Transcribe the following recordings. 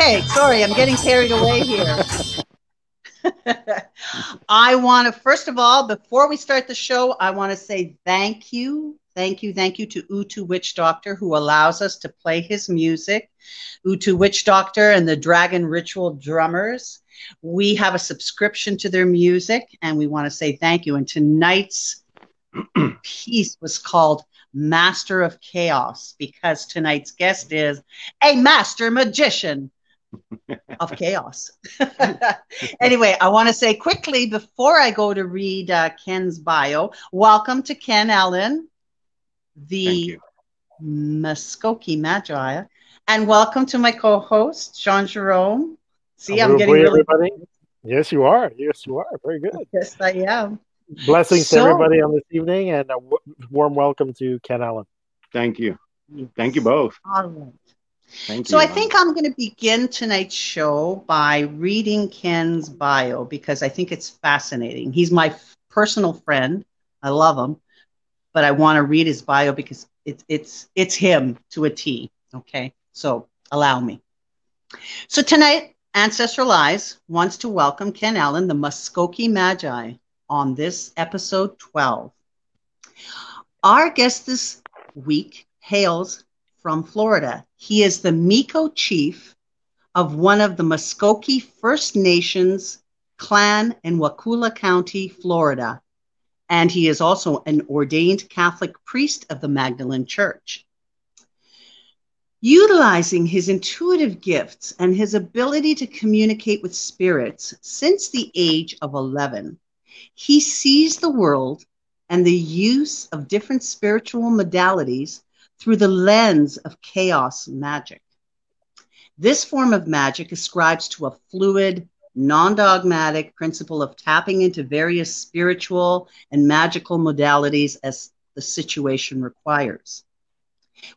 Okay, sorry, I'm getting carried away here. I want to, first of all, before we start the show, I want to say thank you. Thank you, thank you to Utu Witch Doctor who allows us to play his music. Utu Witch Doctor and the Dragon Ritual Drummers. We have a subscription to their music and we want to say thank you. And tonight's piece was called Master of Chaos because tonight's guest is a master magician of chaos. anyway, I want to say quickly before I go to read uh, Ken's bio, welcome to Ken Allen, the Muskogee Magi, and welcome to my co-host Jean Jerome. See, Hello, I'm getting really everybody. Yes, you are. Yes, you are. Very good. yes, I am. Blessings So- to everybody on this evening, and a w- warm welcome to Ken Allen. Thank you. Thank you both. All right. Thank So you. I think I'm going to begin tonight's show by reading Ken's bio because I think it's fascinating. He's my personal friend. I love him, but I want to read his bio because it's it's it's him to a T. Okay, so allow me. So tonight, Ancestral Eyes wants to welcome Ken Allen, the Muskogee Magi, on this episode 12. Our guest this week hails from Florida. He is the Miko chief of one of the Muskogee First Nations clan in Wakulla County, Florida. And he is also an ordained Catholic priest of the Magdalene Church. Utilizing his intuitive gifts and his ability to communicate with spirits since the age of 11, he sees the world and the use of different spiritual modalities through the lens of chaos magic. This form of magic ascribes to a fluid, non dogmatic principle of tapping into various spiritual and magical modalities as the situation requires,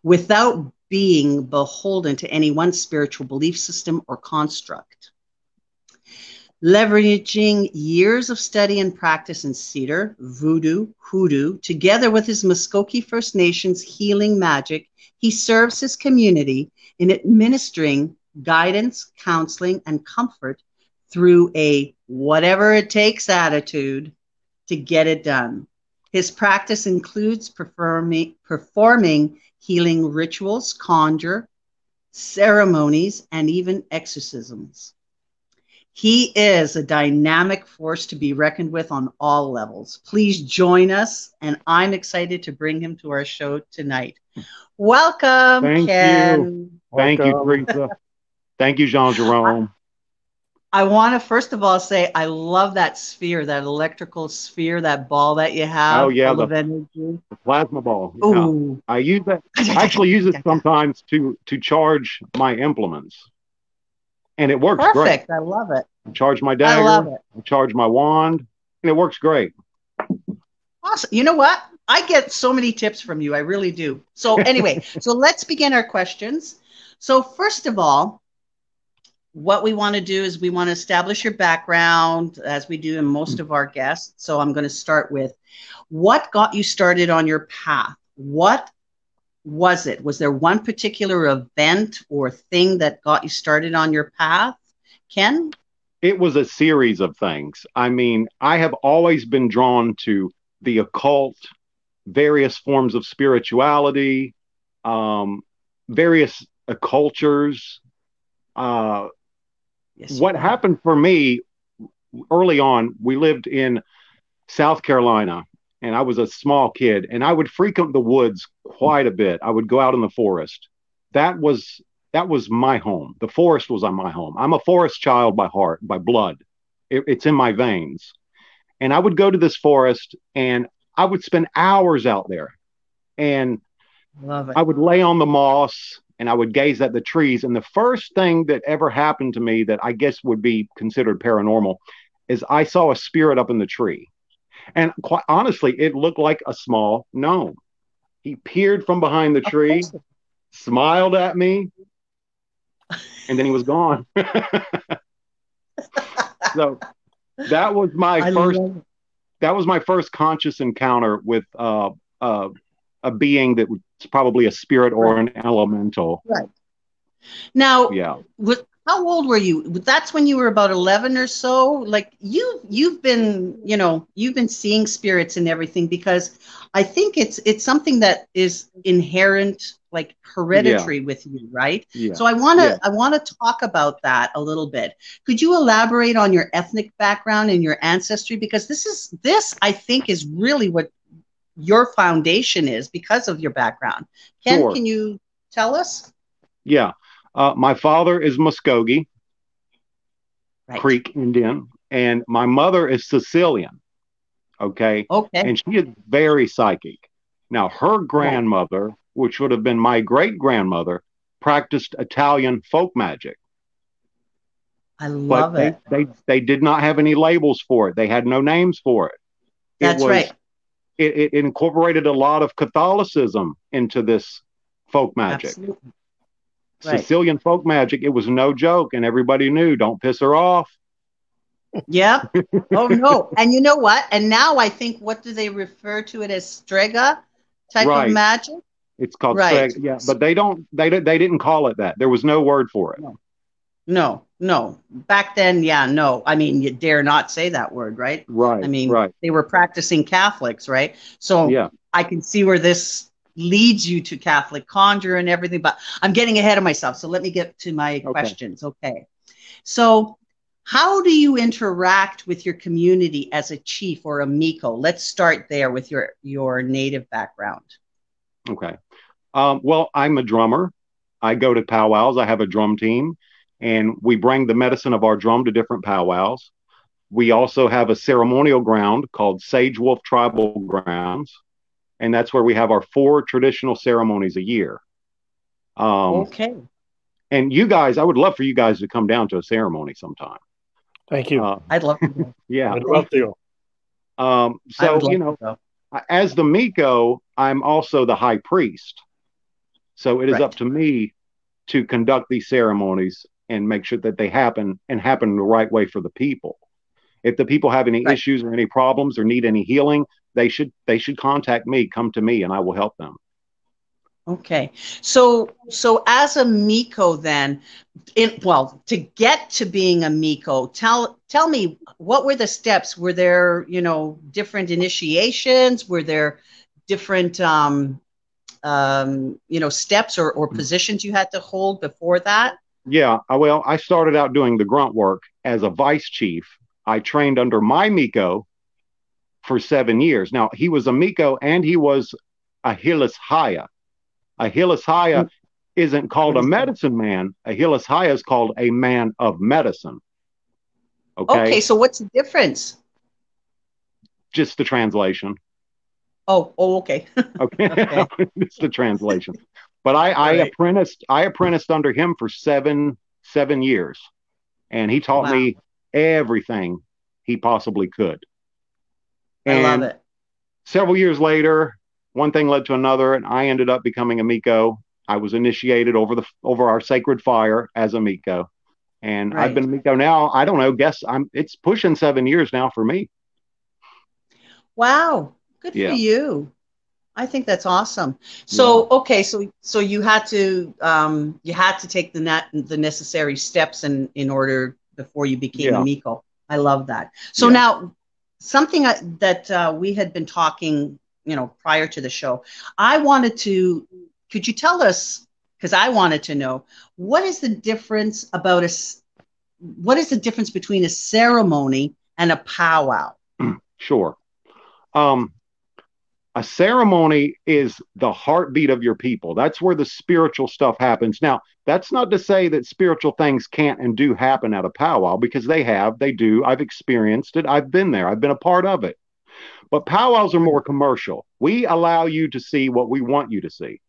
without being beholden to any one spiritual belief system or construct. Leveraging years of study and practice in cedar, voodoo, hoodoo, together with his Muskogee First Nations healing magic, he serves his community in administering guidance, counseling, and comfort through a whatever it takes attitude to get it done. His practice includes performing, performing healing rituals, conjure, ceremonies, and even exorcisms. He is a dynamic force to be reckoned with on all levels. Please join us, and I'm excited to bring him to our show tonight. Welcome, Thank Ken. Thank you, Teresa. Thank you, Jean Jerome. I want to first of all say I love that sphere, that electrical sphere, that ball that you have. Oh, yeah, the- of energy. The plasma ball. Yeah. Ooh. I use that. I actually use it sometimes to to charge my implements, and it works Perfect. I love it. great. Charge my dagger. I love it. Charge my wand, and it works great. Awesome. You know what? I get so many tips from you. I really do. So, anyway, so let's begin our questions. So, first of all, what we want to do is we want to establish your background as we do in most of our guests. So, I'm going to start with what got you started on your path? What was it? Was there one particular event or thing that got you started on your path? Ken? It was a series of things. I mean, I have always been drawn to the occult, various forms of spirituality, um, various uh, cultures. Uh, Yes. what happened for me early on, we lived in South Carolina and I was a small kid and I would frequent the woods quite a bit. I would go out in the forest. That was that was my home. The forest was on my home. I'm a forest child by heart, by blood. It- it's in my veins. And I would go to this forest and I would spend hours out there. And. I would lay on the moss and I would gaze at the trees. And the first thing that ever happened to me that I guess would be considered paranormal is I saw a spirit up in the tree. And quite honestly, it looked like a small gnome. He peered from behind the tree, smiled at me, and then he was gone. so that was my I first that was my first conscious encounter with uh, uh, a being that was probably a spirit or an elemental. Right. Now, Yeah. How old were you? That's when you were about 11 or so. Like you you've been, you know, you've been seeing spirits and everything because I think it's it's something that is inherent like hereditary yeah. with you, right? Yeah. So I want to yeah. I want to talk about that a little bit. Could you elaborate on your ethnic background and your ancestry because this is this I think is really what your foundation is because of your background. Ken, sure. can you tell us? Yeah. Uh, my father is Muskogee right. Creek Indian, and my mother is Sicilian. Okay. Okay. And she is very psychic. Now, her grandmother, which would have been my great grandmother, practiced Italian folk magic. I love but it. They, they, they did not have any labels for it. They had no names for it. That's it was, right. It, it, incorporated a lot of Catholicism into this folk magic. Absolutely. Right. Sicilian folk magic. It was no joke, and everybody knew. Don't piss her off. Yep. oh no. And you know what? And now I think what do they refer to it as strega type right. of magic? It's called right. strega. Yeah, but they don't. They they didn't call it that. There was no word for it. No. No, no. Back then, yeah, no. I mean, you dare not say that word, right? Right. I mean, right. they were practicing Catholics, right? So yeah. I can see where this leads you to Catholic conjure and everything, but I'm getting ahead of myself. So let me get to my okay. questions. Okay. So, how do you interact with your community as a chief or a Miko? Let's start there with your your native background. Okay. Um, well, I'm a drummer. I go to powwows. I have a drum team, and we bring the medicine of our drum to different powwows. We also have a ceremonial ground called Sage Wolf Tribal Grounds, and that's where we have our four traditional ceremonies a year. Um, okay. And you guys, I would love for you guys to come down to a ceremony sometime. Thank you. Uh, I'd love to. yeah, I'd love to. Um, so you know, as the Miko, I'm also the high priest. So it is right. up to me to conduct these ceremonies and make sure that they happen and happen the right way for the people. If the people have any right. issues or any problems or need any healing, they should they should contact me, come to me, and I will help them. Okay, so so as a Miko, then, in, well, to get to being a Miko, tell tell me what were the steps? Were there you know different initiations? Were there different um, um, you know steps or, or positions you had to hold before that? Yeah, well, I started out doing the grunt work as a vice chief. I trained under my Miko, for seven years. Now, he was a Miko and he was a Hillis Haya. A Hillis Haya isn't called a medicine man. A Hillis Haya is called a man of medicine. Okay. Okay, so what's the difference? Just the translation. Oh, oh, okay. okay, okay. it's the translation. But I, I right. apprenticed, I apprenticed under him for seven, seven years, and he taught wow. me everything he possibly could. And I love it. Several years later, one thing led to another, and I ended up becoming a Miko. I was initiated over the over our sacred fire as a Miko, and right. I've been a Miko now. I don't know. Guess I'm. It's pushing seven years now for me. Wow, good yeah. for you. I think that's awesome. So yeah. okay, so so you had to um, you had to take the net the necessary steps in in order before you became yeah. a Miko. I love that. So yeah. now something that uh, we had been talking, you know, prior to the show. I wanted to. Could you tell us? Because I wanted to know what is the difference about a. What is the difference between a ceremony and a powwow? Sure. Um, a ceremony is the heartbeat of your people. That's where the spiritual stuff happens. Now, that's not to say that spiritual things can't and do happen at a powwow because they have, they do. I've experienced it. I've been there. I've been a part of it. But powwows are more commercial. We allow you to see what we want you to see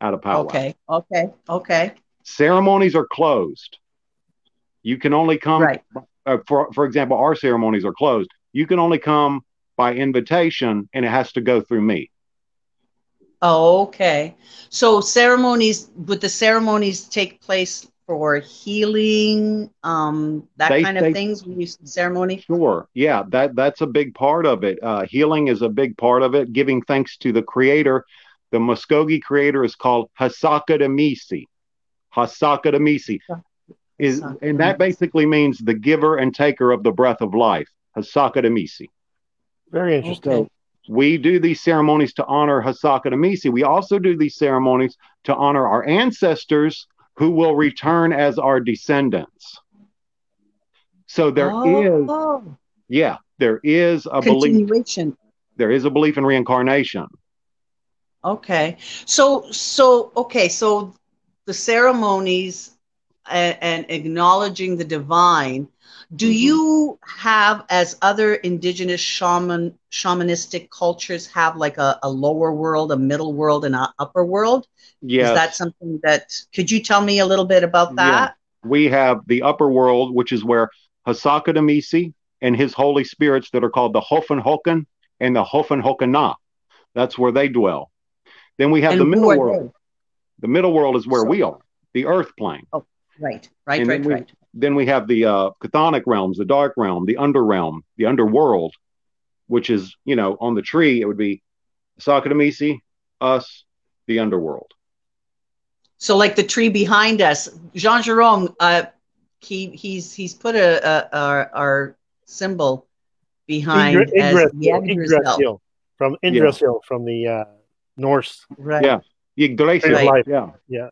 at a powwow. Okay. Okay. Okay. Ceremonies are closed. You can only come right. Uh, for for example, our ceremonies are closed. You can only come by invitation and it has to go through me. Oh, okay. So ceremonies would the ceremonies take place for healing, um, that they, kind of they, things when you ceremony? Sure. Yeah, that that's a big part of it. Uh, healing is a big part of it. Giving thanks to the creator. The Muskogee creator is called Hasaka Demisi. Hasaka Demisi. is and that basically means the giver and taker of the breath of life. Hasaka Demisi. Very interesting. Okay. we do these ceremonies to honor Hasaka Demisi. We also do these ceremonies to honor our ancestors who will return as our descendants. So there oh. is, oh, yeah, there is a belief. continuation. There is a belief in reincarnation. Okay. So so okay, so the ceremonies and, and acknowledging the divine, do Mhm. you have as other indigenous shaman shamanistic cultures have like a, a lower world, a middle world, and an upper world? Yes, Is that something that could you tell me a little bit about Yeah. that? we have the upper world, which is where Hasaka Demisi and his holy spirits that are called the Hofen and the Hofen. That's where they dwell. Then we have And the middle world. The middle world is where So- we are, the earth plane. they? Right, right, And right, we- right. Then we have the uh, chthonic realms, the dark realm, the under realm, the underworld, which is, you know, on the tree, it would be Sakadamisi, us, the underworld. So, like the tree behind us, Jean Jerome, uh, he he's he's put a, a, our our symbol behind Ingr- as Yggdrasil, Yggdrasil. Yggdrasil, from Yggdrasil from the uh, Norse. Right, Yeah. Yggdrasil. Right. Yeah. Yeah.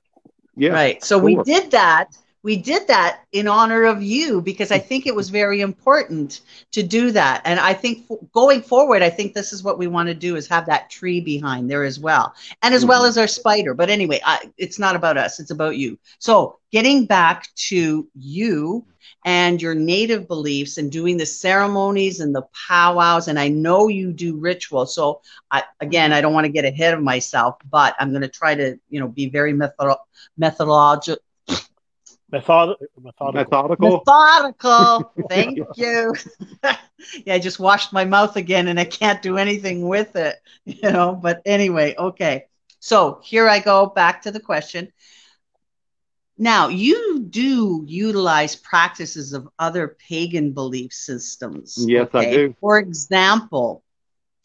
Yeah. right. So we did that. We did that in honor of you because I think it was very important to do that. And I think going forward, I think this is what we want to do is have that tree behind there as well, and as well Mhm. as our spider. But anyway, I, it's not about us; it's about you. So getting back to you and your native beliefs and doing the ceremonies and the powwows, and I know you do ritual. So I, again, I don't want to get ahead of myself, but I'm going to try to, you know, be very method methodological Method- methodical. Methodical. Methodical. Thank you. yeah, I just washed my mouth again and I can't do anything with it, you know. But anyway, okay. So here I go back to the question. Now, you do utilize practices of other pagan belief systems. Yes, I do. For example,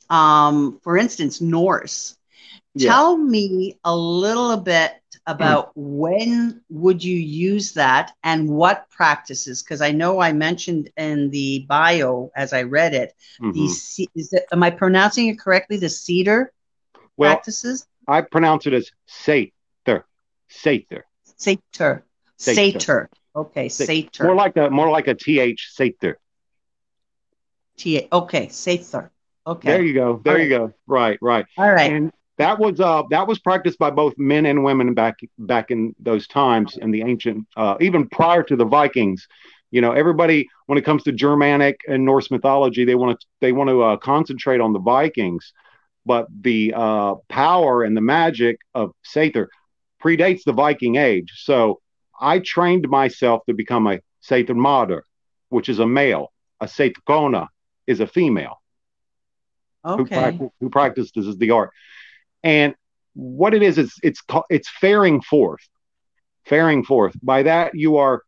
um, for instance, Norse. Yeah. Tell me a little bit about when would you use that and what practices? Because I know I mentioned in the bio as I read it, the Mhm. ce- is it, am I pronouncing it correctly? The cedar Well, practices, I pronounce it as Sater. Sater. satyr, Satyr. satyr. Okay, Sa- satyr. More like a more like a th Sater. T- okay, satyr. Okay, There you go. There All you go. Right, right. all right. And that was uh that was practiced by both men and women back back in those times in the ancient uh even prior to the Vikings. You know, everybody when it comes to Germanic and Norse mythology, they want to they want to uh, concentrate on the Vikings, but the uh, power and the magic of Sather predates the Viking age. So I trained myself to become a Sather Mater, which is a male. A Satrona is a female okay. who, practice, who practices the art. And what it is, is it's called, it's faring forth, faring forth. By that, you are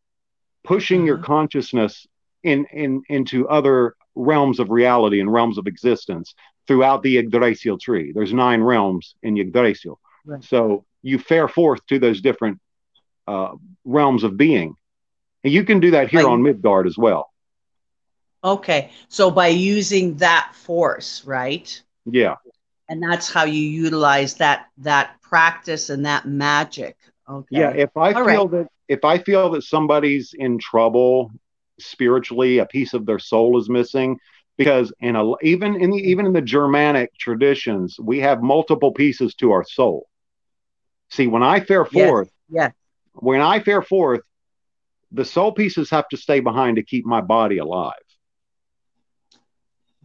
pushing your Uh-huh. consciousness in, in into other realms of reality and realms of existence throughout the Yggdrasil tree. There's nine realms in Yggdrasil. Right. So you fare forth to those different uh, realms of being. And you can do that here Like- on Midgard as well. okay. So by using that force, right? Yeah. And that's how you utilize that that practice and that magic okay Yeah, if I All feel that if I feel that somebody's in trouble spiritually, a piece of their soul is missing, because in a even in the even in the Germanic traditions, we have multiple pieces to our soul. See, when I fare Yes, forth, yes. when I fare forth, the soul pieces have to stay behind to keep my body alive.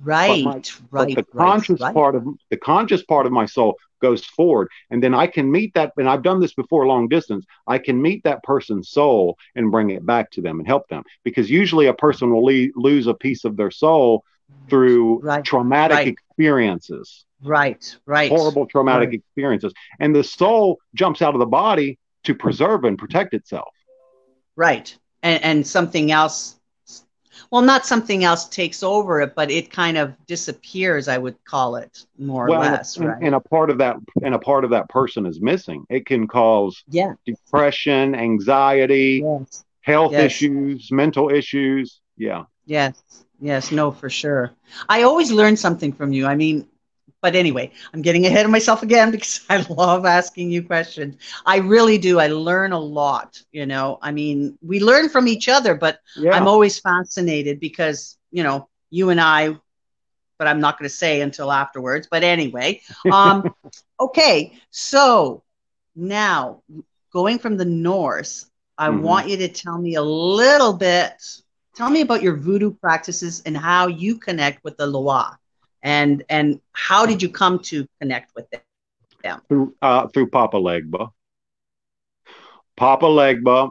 Right my- right the right, conscious right. part of the conscious part of my soul goes forward and then i can meet that and i've done this before long distance i can meet that person's soul and bring it back to them and help them because usually a person will le- lose a piece of their soul through Right, traumatic experiences. Right right. Horrible traumatic experiences. And the soul jumps out of the body to preserve and protect itself. Right and and something else well not something else takes over it but it kind of disappears i would call it more well or less and, right and a part of that and a part of that person is missing it can cause yeah depression anxiety yes health Yes. issues, mental issues. Yeah. Yes, yes, no, for sure. I always learn something from you. I mean, but anyway, I'm getting ahead of myself again because I love asking you questions. I really do. I learn a lot, you know. I mean, we learn from each other, but Yeah. I'm always fascinated because, you know, you and I, but I'm not going to say until afterwards. But anyway, um, okay, so now going from the Norse, I Mhm. want you to tell me a little bit. Tell me about your voodoo practices and how you connect with the Loa, and and how did you come to connect with them? through uh, through Papa Legba. Papa Legba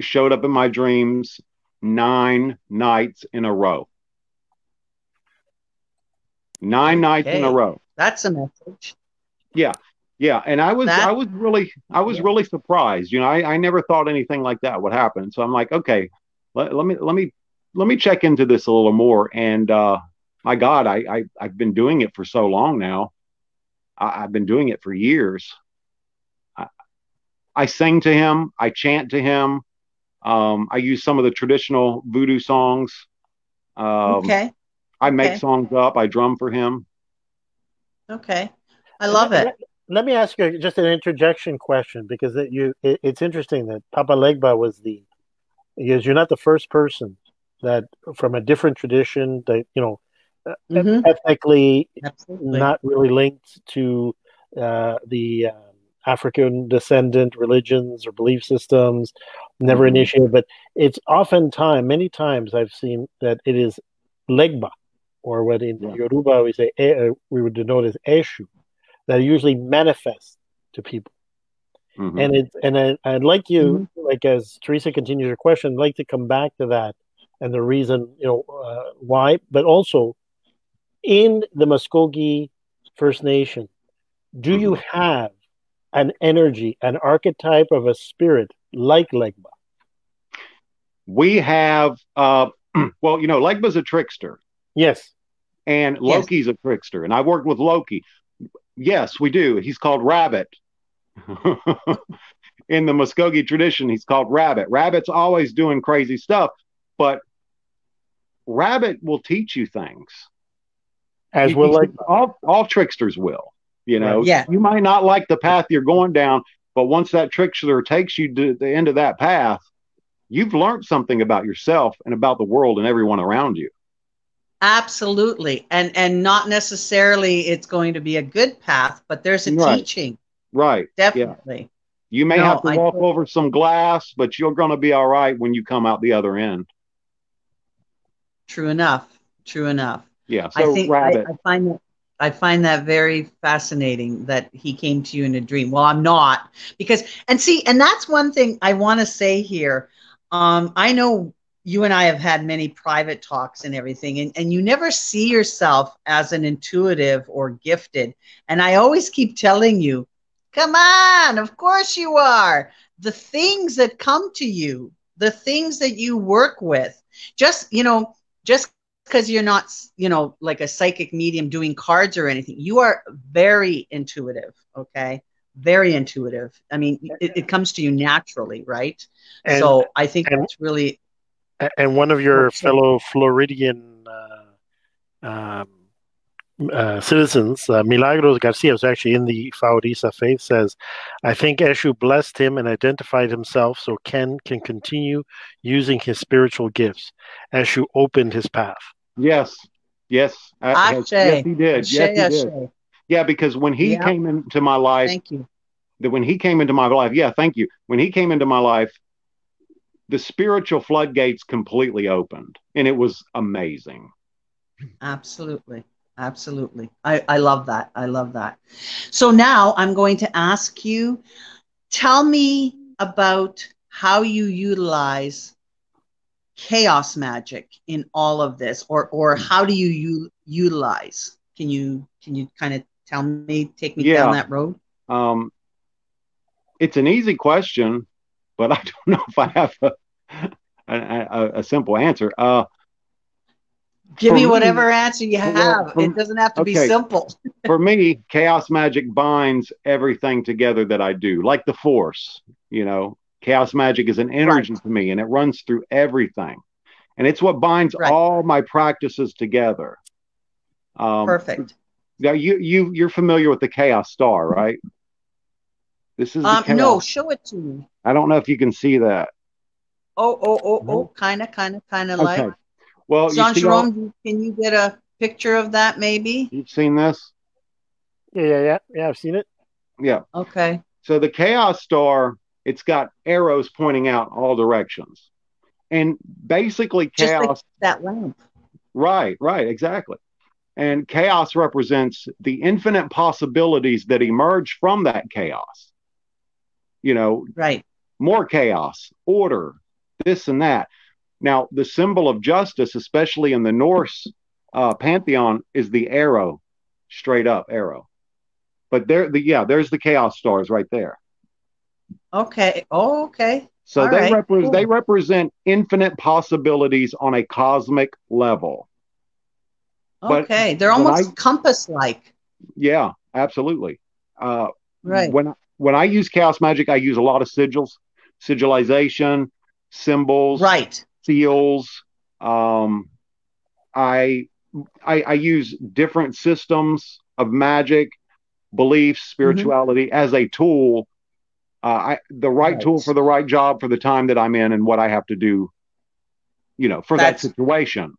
showed up in my dreams nine nights in a row. Nine nights in a row. That's a message. Yeah. Yeah. And I was That- I was really I was Yeah. really surprised. You know, I, I never thought anything like that would happen. So I'm like, okay, let, let me let me let me check into this a little more. And uh my God, I, I I've been doing it for so long now. I, I've been doing it for years. I, I sing to him, I chant to him. Um, I use some of the traditional voodoo songs. Um, okay, I make okay. songs up, I drum for him. okay, I love it. Let, let me ask you just an interjection question because it, you it, it's interesting that Papa Legba was the because you're not the first person that from a different tradition that you know Mhm. ethnically Absolutely. not really linked to uh, the um, African descendant religions or belief systems, never Mhm. initiated. But it's often time, many times I've seen that it is Legba, or what in Yeah. Yoruba we say eh, uh, we would denote as Eshu, that usually manifests to people. Mhm. And it and I, I'd like you, like as Teresa continues her question, I'd like to come back to that and the reason, you know, uh, why, but also in the Muskogee First Nation, do you have an energy, an archetype of a spirit like Legba? we have uh well, you know, Legba's a trickster. Yes. and Yes. Loki's a trickster, and I've worked with Loki. Yes, we do. He's called Rabbit. In the Muskogee tradition, he's called Rabbit. Rabbit's always doing crazy stuff, but Rabbit will teach you things. As He- will he- Legba. all all tricksters will. You know, Yeah. you might not like the path you're going down, but once that trickster takes you to the end of that path, you've learned something about yourself and about the world and everyone around you. Absolutely. And and not necessarily it's going to be a good path, but there's a Right. teaching. Right. Definitely. You may No, have to I walk tot- over some glass, but you're going to be all right when you come out the other end. True enough. True enough. Yeah. I So think I. I find that I find that very fascinating that he came to you in a dream. Well, I'm not because and see, and that's one thing I want to say here. Um, I know you and I have had many private talks and everything, and, and you never see yourself as an intuitive or gifted. And I always keep telling you, come on, of course you are. The things that come to you, the things that you work with, just, you know, just because you're not, you know, like a psychic medium doing cards or anything, you are very intuitive, okay? Very intuitive. I mean, it, it comes to you naturally, right? And, so I think and- that's really and one of your fellow Floridian uh, um, uh, citizens, uh, Milagros Garcia, was actually in the Faurisa faith, says, I think Eshu blessed him and identified himself so Ken can continue using his spiritual gifts. Eshu opened his path. Yes. Yes. Uh, Ashe. yes, he did. yes, he did. ashe. Yeah, because when he Yeah. came into my life, Thank you. that when he came into my life, yeah, thank you. When he came into my life, the spiritual floodgates completely opened, and it was amazing. Absolutely. Absolutely. I, I love that. I love that. So now I'm going to ask you tell me about how you utilize chaos magic in all of this or or how do you u- utilize can you can you kind of tell me take me Yeah. down that road Um, it's an easy question, but I don't know if I have a, a, a, a simple answer. Uh, give me me- whatever answer you have for- it doesn't have to be simple for me, chaos magic binds everything together that I do, like the force. You know, Chaos magic is an energy right. to me, and it runs through everything, and it's what binds right. all my practices together. Um, Perfect. Now you you you're familiar with the Chaos Star, right? This is um, no. Show it to me. I don't know if you can see that. Oh oh oh oh, kind of kind of kind of okay. like. Well, Jean Jerome, can you get a picture of that, maybe? You've seen this? Yeah, yeah, yeah, yeah. I've seen it. Yeah. Okay. So the Chaos Star, it's got arrows pointing out all directions, and basically Just chaos. Like that lamp. Right. Right. Exactly. And chaos represents the infinite possibilities that emerge from that chaos. You know, right. More chaos, order, this and that. Now, the symbol of justice, especially in the Norse uh, pantheon, is the arrow, straight up arrow. But there, the, yeah, there's the chaos stars right there. Okay. Oh, okay. So All they right. repre- cool. they represent infinite possibilities on a cosmic level. Okay, but they're almost compass like. Yeah, absolutely. Uh, right. When when I use chaos magic, I use a lot of sigils, sigilization, symbols, right, seals. Um, I, I I use different systems of magic, beliefs, mm-hmm. spirituality mm-hmm. as a tool. Uh, I the right, right, tool for the right job for the time that I'm in and what I have to do. You know, for That's, that situation.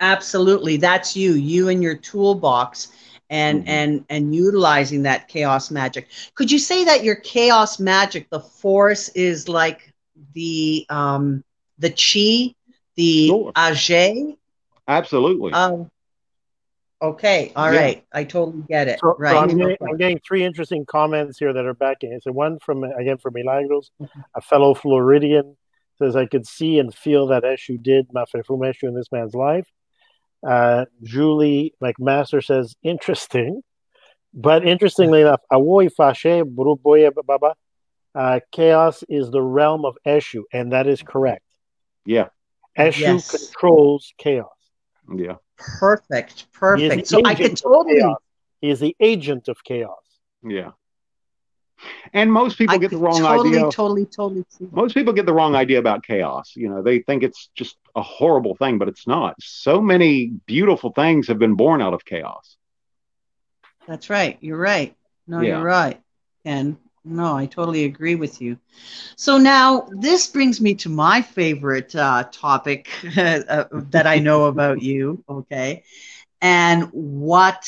Absolutely. That's you, you and your toolbox and mm-hmm. and and utilizing that chaos magic. Could you say that your chaos magic, the force is like the um the chi, the sure. age? Absolutely. Um, okay, all yeah. right. I totally get it. So, right. So I'm, getting, I'm, getting, three interesting comments here that are backing. So one from again from Milagros, mm-hmm. a fellow Floridian says I could see and feel that Eshu did Mafrefu Meshu in this man's life. Uh, Julie McMaster says, interesting. But interestingly enough, Awoi Fashe Buruboya Baba, uh, chaos is the realm of Eshu, and that is correct. Yeah. Eshu yes. controls chaos. Yeah. Perfect. Perfect. So I could totally. He is the agent of chaos. Yeah. And most people I get the wrong totally, idea. Totally, totally, totally. Most people get the wrong idea about chaos. You know, they think it's just a horrible thing, but it's not. So many beautiful things have been born out of chaos. That's right. You're right. No, yeah. you're right. And no, I totally agree with you. So now this brings me to my favorite uh, topic uh, that I know about you. Okay. And what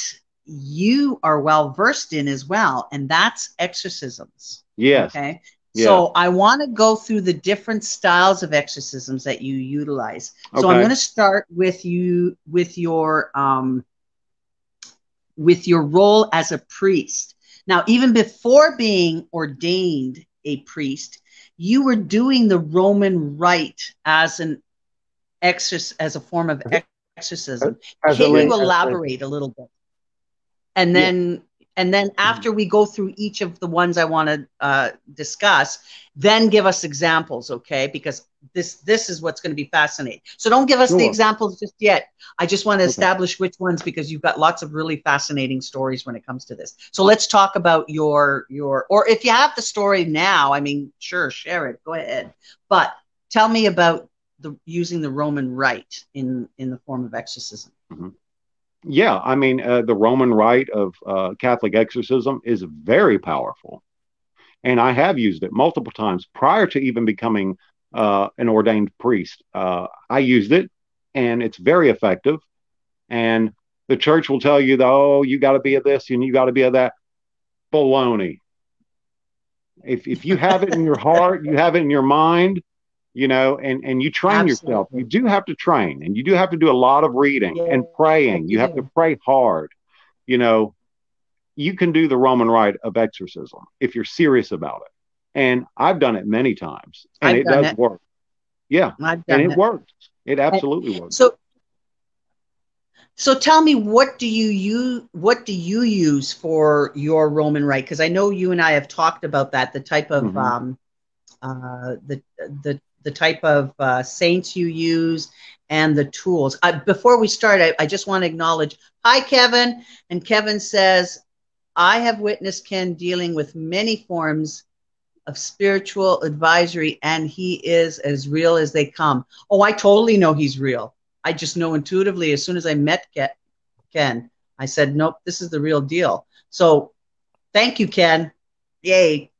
you are well versed in as well, and that's exorcisms. Yes. Okay. Yeah. So I want to go through the different styles of exorcisms that you utilize. Okay. So I'm going to start with you with your um, with your role as a priest. Now, even before being ordained a priest, you were doing the Roman rite as an exorc as a form of exorcism. As Can you elaborate a little bit? and then. And then after we go through each of the ones i want to uh, discuss then give us examples okay? Because this this is what's going to be fascinating. So don't give us sure. the examples just yet. I just want to okay. establish which ones because you've got lots of really fascinating stories when it comes to this. So let's talk about your your or if you have the story now i mean sure share it. Go ahead. But tell me about the using the roman rite in in the form of exorcism. Mm-hmm yeah, I mean, uh, the Roman rite of uh, Catholic exorcism is very powerful. And I have used it multiple times prior to even becoming uh, an ordained priest. Uh, I used it and it's very effective. And the church will tell you, oh, you got to be of this and you got to be of that. Baloney. If, if you have it in your heart, you have it in your mind, you know, and, and you train Absolutely. yourself. You do have to train and you do have to do a lot of reading yeah, and praying. You have to pray hard. You know, you can do the Roman rite of exorcism if you're serious about it. And I've done it many times and I've it does it. work. Yeah. and it, it, works. It absolutely works. So so tell me what do you use what do you use for your Roman rite? Because I know you and I have talked about that, the type of mm-hmm. um uh the the the type of uh, saints you use, and the tools. Uh, before we start, I, I just want to acknowledge hi, Kevin. And Kevin says, I have witnessed Ken dealing with many forms of spiritual advisory, and he is as real as they come. Oh, I totally know he's real. I just know intuitively as soon as I met Ken, I said, nope, this is the real deal. So thank you, Ken. Yay.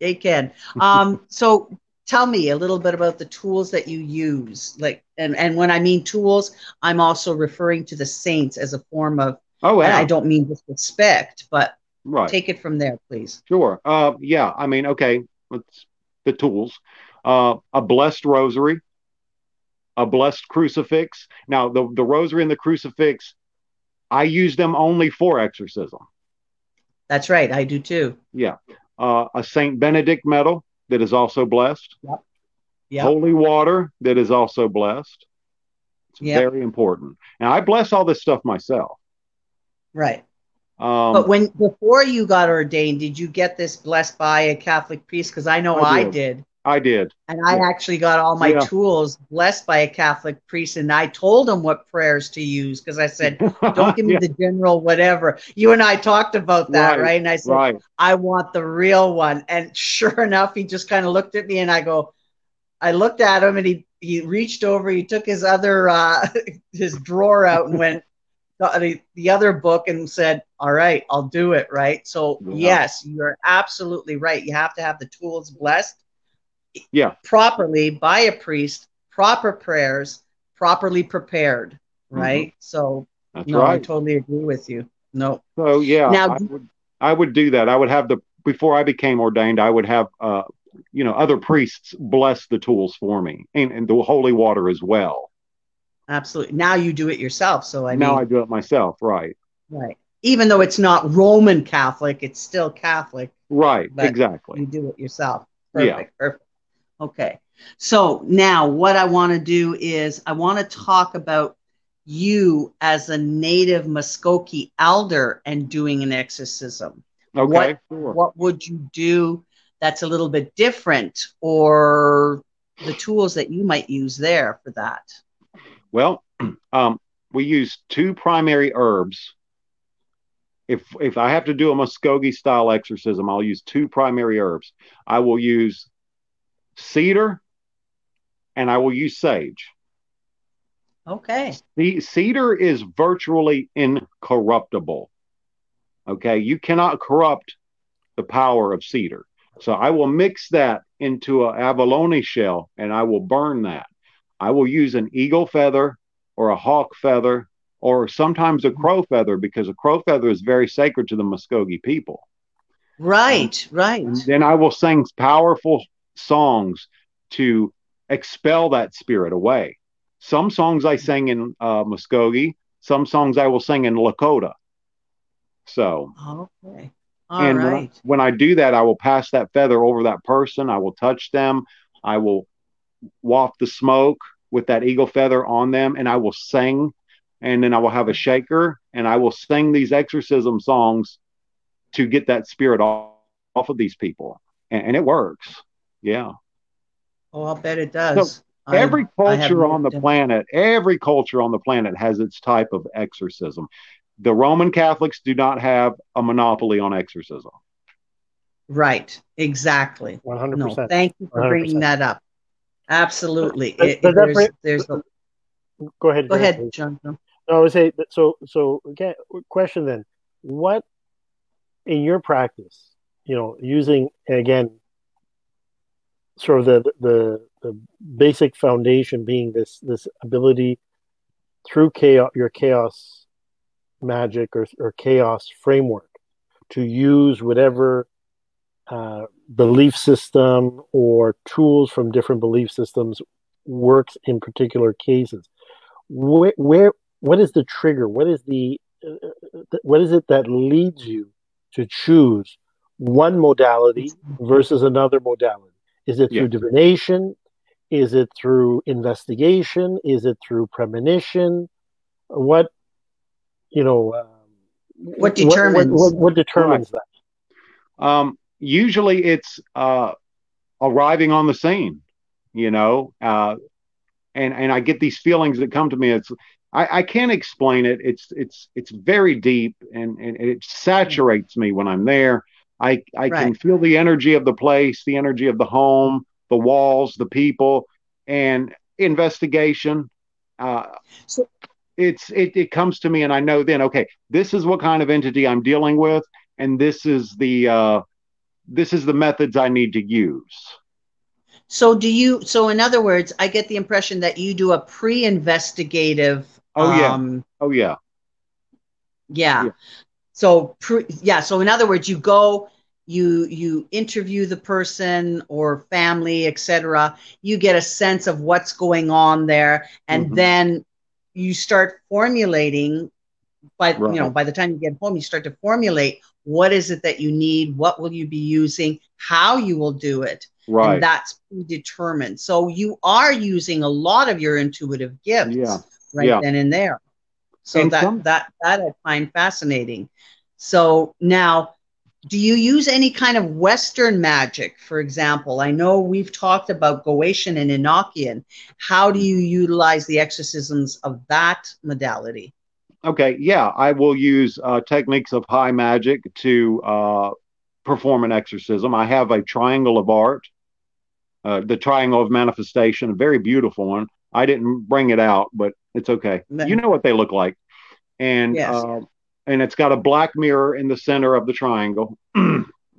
Yay, Ken. Um, so tell me a little bit about the tools that you use. Like, and, and when I mean tools, I'm also referring to the saints as a form of, oh, yeah. I don't mean disrespect, but right. take it from there, please. Sure. Uh, yeah. I mean, okay. Let's the tools. Uh, a blessed rosary, a blessed crucifix. Now, the, the rosary and the crucifix, I use them only for exorcism. That's right. I do too. Yeah. Uh, a Saint Benedict medal that is also blessed. Yep. Yep. Holy water that is also blessed. It's Yep. very important. Now, I bless all this stuff myself. Right. Um, But when before you got ordained, did you get this blessed by a Catholic priest? Because I know I I did. I did. And I Yeah. actually got all my Yeah. tools blessed by a Catholic priest, and I told him what prayers to use because I said, "Don't give me Yeah, the general whatever." You and I talked about that, Right, right? And I said, right. "I want the real one." And sure enough, he just kind of looked at me, and I go, I looked at him, and he he reached over, he took his other uh, his drawer out, and went the, the other book and said, "All right, I'll do it." Right. So Yeah. yes, you're absolutely right. You have to have the tools blessed Yeah. properly by a priest, proper prayers, properly prepared, Mm-hmm. right? So That's no, I totally agree with you. No. So yeah, Now, I would I would do that. I would have the before I became ordained, I would have uh you know other priests bless the tools for me and, and the holy water as well. Absolutely. Now you do it yourself. So I now mean, I do it myself, right? right. Even though it's not Roman Catholic, it's still Catholic. Right, exactly. You do it yourself. Yeah. Perfect. Okay. So now what I want to do is I want to talk about you as a native Muskogee elder and doing an exorcism. Okay, What- sure. What would you do that's a little bit different or the tools that you might use there for that? Well, um, we use two primary herbs. If if I have to do a Muskogee style exorcism, I'll use two primary herbs. I will use cedar and I will use sage. Okay. The cedar is virtually incorruptible. Okay, you cannot corrupt the power of cedar. So I will mix that into a abalone shell and I will burn that. I will use an eagle feather or a hawk feather or sometimes a crow feather because a crow feather is very sacred to the Muskogee people. Right, right. Then I will sing powerful songs to expel that spirit away. Some songs I sing in uh, Muskogee, some songs I will sing in Lakota. So, Okay. All and when I- right. when I do that, I will pass that feather over that person. I will touch them. I will waft the smoke with that eagle feather on them, and I will sing. And then I will have a shaker, and I will sing these exorcism songs to get that spirit off, off of these people, and, and it works. Yeah. Oh, I'll bet it does. I- every I have culture on the lived in- planet, every culture on the planet has its type of exorcism. The Roman Catholics do not have a monopoly on exorcism. Right, exactly. One hundred No, percent. thank you for 100%. bringing that up. Absolutely. Does- It- does that there's, bring- there's a, Go ahead. go Grant, ahead, please. John. No, I would say so. So again, question then: What in your practice, you know, using again, sort of the the the basic foundation being this this ability through chaos, your chaos magic or or chaos framework to use whatever uh, belief system or tools from different belief systems works in particular cases. Where, where what is the trigger? What is the uh, what is it that leads you to choose one modality versus another modality is it through Yeah. divination is it through investigation is it through premonition what you know um, What determines- what, what, what determines that Um, usually it's uh, arriving on the scene, you know, uh, and and I get these feelings that come to me. It's I, I can't explain it. It's it's it's very deep and, and it saturates me when I'm there. I I Right. can feel the energy of the place, the energy of the home, the walls, the people, and investigation. Uh, So- it's it it comes to me, and I know then, okay, this is what kind of entity I'm dealing with, and this is the uh, this is the methods I need to use. So do you? So in other words, I get the impression that you do a pre-investigative. Oh, yeah. Um, Oh yeah, yeah. Yeah. So pre, yeah. So in other words, you go, you you interview the person or family, etc. You get a sense of what's going on there, and Mhm. then you start formulating. By Right. you know, by the time you get home, you start to formulate what is it that you need, what will you be using, how you will do it, right. and that's predetermined. So you are using a lot of your intuitive gifts Yeah. right Yeah. then and there. So And that some- that that I find fascinating. So now, do you use any kind of Western magic? For example, I know we've talked about Goetian and Enochian. How do you utilize the exorcisms of that modality? Okay, yeah, I will use uh, techniques of high magic to uh, perform an exorcism. I have a triangle of art, uh, the triangle of manifestation, a very beautiful one. I didn't bring it out, but it's okay. No. You know what they look like, and Yes. uh, and it's got a black mirror in the center of the triangle.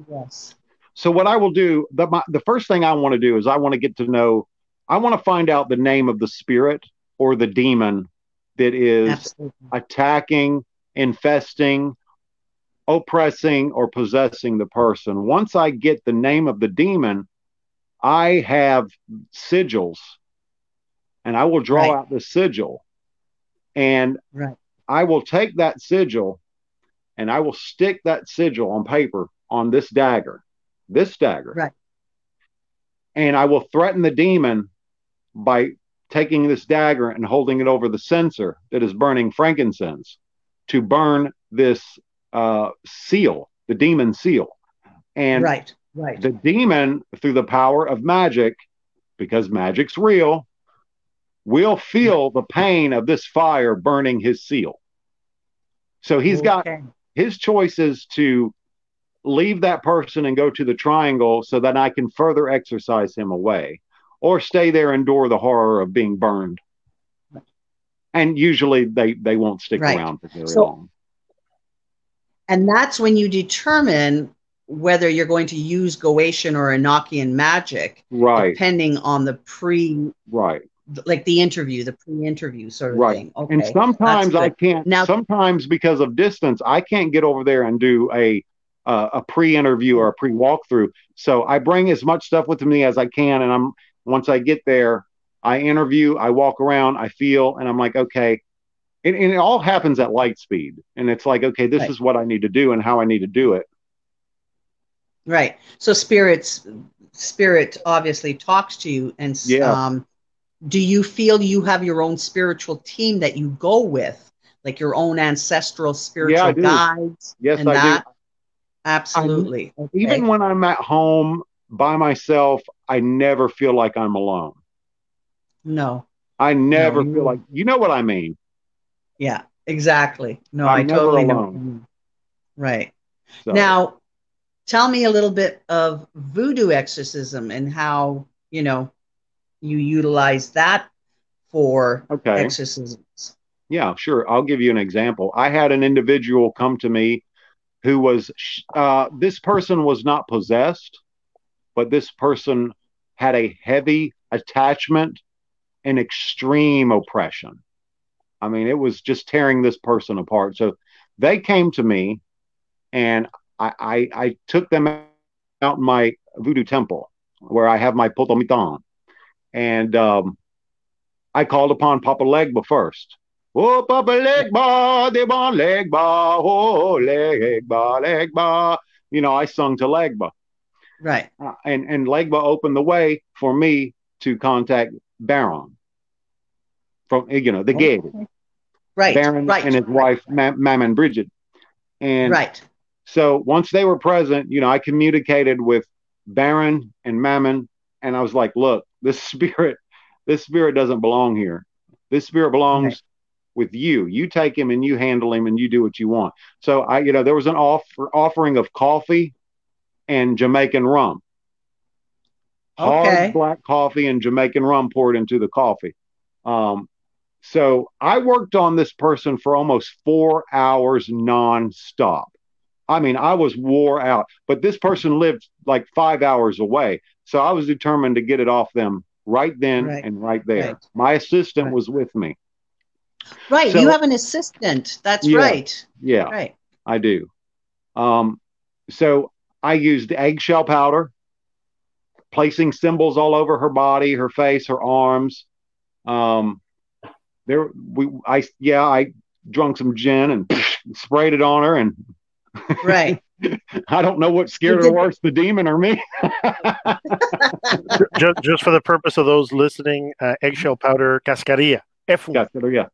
Yes. so what I will do, the my, the first thing I want to do is I want to get to know, I want to find out the name of the spirit or the demon that is Absolutely. attacking, infesting, oppressing, or possessing the person. Once I get the name of the demon, I have sigils and I will draw Right. out the sigil and Right. I will take that sigil and I will stick that sigil on paper on this dagger, this dagger. Right. And I will threaten the demon by taking this dagger and holding it over the censer that is burning frankincense to burn this uh, seal, the demon seal. And right. Right. the demon, through the power of magic, because magic's real, will feel the pain of this fire burning his seal. So he's got Okay. his choice is to leave that person and go to the triangle so that I can further exorcise him away, or stay there and endure the horror of being burned. And usually they they won't stick Right. around for very So- long. And that's when you determine whether you're going to use Goetian or Enochian magic, Right, depending on the pre, right, like the interview, the pre-interview sort of Right. thing. Okay. and sometimes I can't. Now- sometimes because of distance, I can't get over there and do a uh, a pre-interview or a pre-walkthrough. So I bring as much stuff with me as I can, and I'm once I get there, I interview, I walk around, I feel, and I'm like, okay. And, and it all happens at light speed, and it's like, okay, this Right. is what I need to do and how I need to do it. Right. So spirits, spirit obviously talks to you, and Yeah. um, do you feel you have your own spiritual team that you go with, like your own ancestral spiritual I do. guides? Yes, and I that? Absolutely. do. Even when I'm at home by myself, I never feel like I'm alone. no. I never you- feel like you know what I mean. Yeah. Exactly. No, I'm I totally know. Right. So. Now, tell me a little bit of voodoo exorcism and how you know you utilize that for okay. exorcisms. Yeah, sure. I'll give you an example. I had an individual come to me who was, uh, this person was not possessed, but this person had a heavy attachment and extreme oppression. I mean, it was just tearing this person apart. So they came to me and I, I, I took them out in my voodoo temple where I have my potomitan. And um, I called upon Papa Legba first. Oh, Papa Legba, they want Legba, oh, Legba, Legba. You know, I sung to Legba. Right. Uh, and, and Legba opened the way for me to contact Baron from, you know, the gig. Right. Baron right. and his wife, Ma- Maman Brigitte. And right. so once they were present, you know, I communicated with Baron and Maman, and I was like, look, this spirit, this spirit doesn't belong here. This spirit belongs Right. with you. You take him and you handle him and you do what you want. So I, you know, there was an offer offering of coffee and Jamaican rum. Okay. Hard black coffee and Jamaican rum poured into the coffee. Um, so I worked on this person for almost four hours nonstop. I mean, I was wore out, but this person lived like five hours away. So I was determined to get it off them right then Right. and right there. Right. My assistant Right. was with me. Right. So- you have an assistant. That's Yeah. right. Yeah, Right. I do. Um, so I used eggshell powder, placing symbols all over her body, her face, her arms. Um, there, we, I, yeah, I drunk some gin and sprayed it on her, and Right. I don't know what scared You her worse, the demon or me. just, just for the purpose of those listening, uh, eggshell powder cascarilla. F yeah, so, yeah,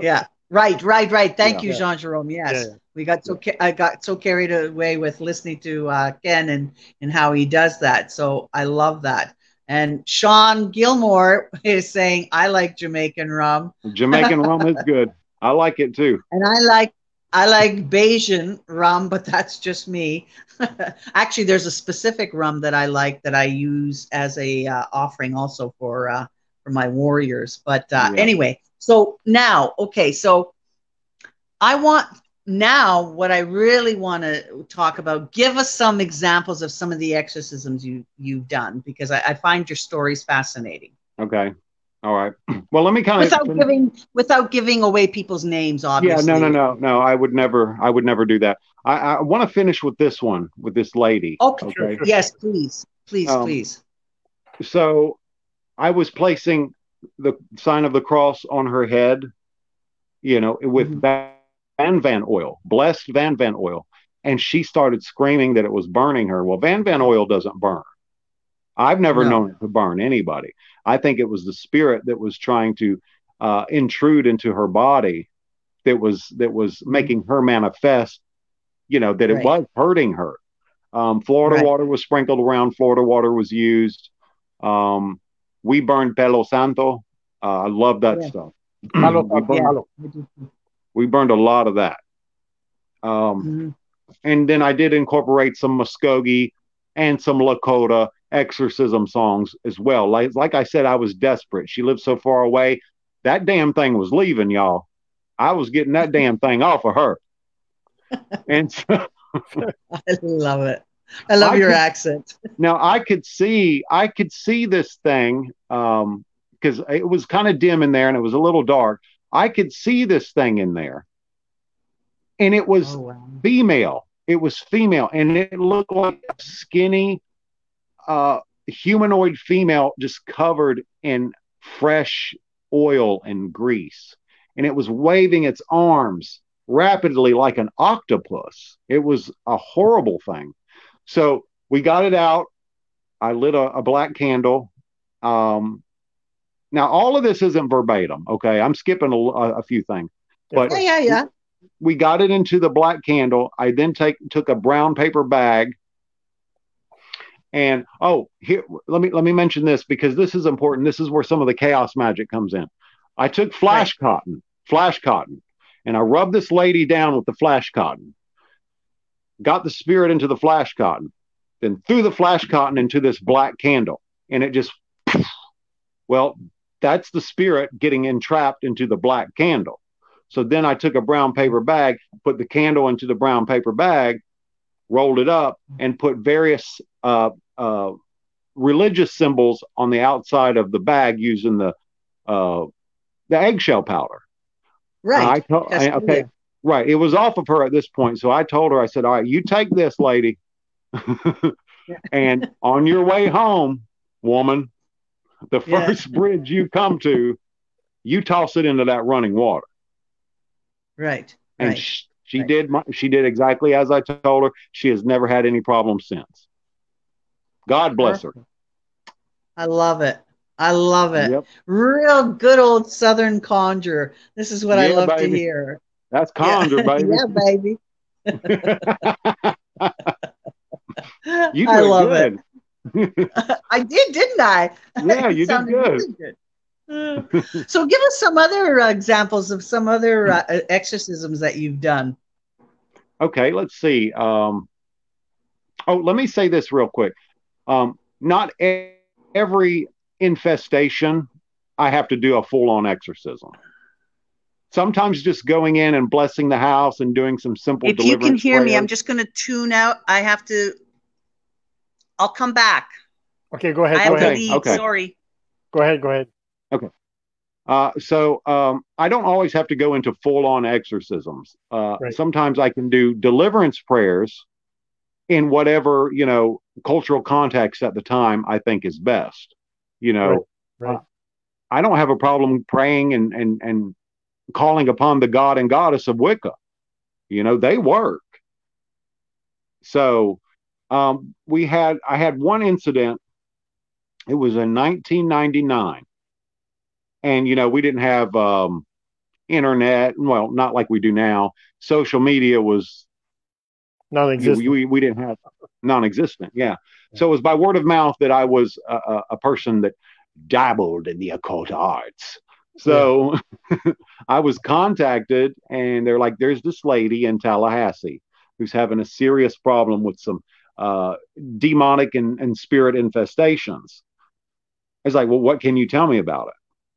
yeah. Right. Right. Right. Thank Yeah. you, Jean Jerome. Yes. Yeah, yeah. We got so ca- I got so carried away with listening to uh, Ken and and how he does that. So I love that. And Sean Gilmore is saying I like Jamaican rum, Jamaican rum is good. I like it too. and I like I like Haitian rum, but that's just me. Actually, there's a specific rum that I like that I use as a uh, offering also for uh, for my warriors. But uh, Yeah. anyway, so now, okay, so I want now what I really want to talk about. Give us some examples of some of the exorcisms you you've done because I, I find your stories fascinating. Okay, all right. Well, let me kind of Without giving without giving away people's names, obviously. Yeah, no, no, no, no. I would never. I would never do that. I, I want to finish with this one with this lady. Okay. Okay. Yes, please, please, Um, please. So, I was placing the sign of the cross on her head, you know, with Mhm. Van Van oil, blessed Van Van oil, and she started screaming that it was burning her. Well, Van Van oil doesn't burn. I've never No. known it to burn anybody. I think it was the spirit that was trying to uh, intrude into her body that was that was making her manifest. You know that it was hurting her. Um, Florida Right. water was sprinkled around. Florida water was used. Um, we burned Palo Santo. Uh, I love that Yeah. stuff. Palo, we, burned, palo. we burned a lot of that. Um, Mhm. and then I did incorporate some Muskogee and some Lakota exorcism songs as well. Like like I said, I was desperate. She lived so far away. That damn thing was leaving, y'all. I was getting that damn thing off of her. And so, I love it. I love I your could- accent. now I could see I could see this thing um because it was kind of dim in there and it was a little dark. I could see this thing in there. And it was Oh, wow. female. It was female, and it looked like a skinny, uh, humanoid female just covered in fresh oil and grease, and it was waving its arms rapidly like an octopus. It was a horrible thing. So we got it out. I lit a, a black candle. Um, now all of this isn't verbatim. Okay, I'm skipping a, a few things, but Yeah, yeah, yeah. we got it into the black candle. I then take took a brown paper bag. And oh, here let me let me mention this because this is important. This is where some of the chaos magic comes in. I took flash cotton, flash cotton, and I rubbed this lady down with the flash cotton. Got the spirit into the flash cotton, then threw the flash cotton into this black candle, and it just well, that's the spirit getting entrapped into the black candle. So then I took a brown paper bag, put the candle into the brown paper bag, rolled it up, and put various uh, uh, religious symbols on the outside of the bag using the uh, the eggshell powder. Right. I to- I- okay, yeah. right. It was off of her at this point, so I told her, I said, "All right, you take this, lady, and on your way home, woman, the Yeah. first bridge you come to, you toss it into that running water." Right. and right. sh- she right. did my, she did exactly as I told her. She has never had any problems since. God bless her. I love it. I love it. Yep, Real good old Southern conjure. This is what I Yeah, love to hear. that's conjure, yeah. baby. yeah, baby. you I love good. it. I did, didn't I? Yeah, you did good. really good. Uh, so, give us some other uh, examples of some other uh, exorcisms that you've done. Okay, let's see. Um, Oh, let me say this real quick. Um, not every infestation I have to do a full on exorcism. Sometimes just going in and blessing the house and doing some simple. If you can hear prayers. me, I'm just going to tune out. I have to. I'll come back. Okay, go ahead. I go ahead. Okay. Sorry. Go ahead. Go ahead. Okay. Uh, so um, I don't always have to go into full on exorcisms. Uh, right. Sometimes I can do deliverance prayers in whatever you know cultural context at the time I think is best. You know, right. Right. Uh, I don't have a problem praying and and and calling upon the god and goddess of Wicca. You know, they work. So um, we had I had one incident. It was in 1999, and you know we didn't have um, internet. Well, not like we do now. Social media was non-existent. We, we, we didn't have non-existent. Yeah. So it was by word of mouth that I was a, a person that dabbled in the occult arts. So yeah. I was contacted, and they're like, "There's this lady in Tallahassee who's having a serious problem with some uh, demonic and, and spirit infestations." I was like, "Well, what can you tell me about it?"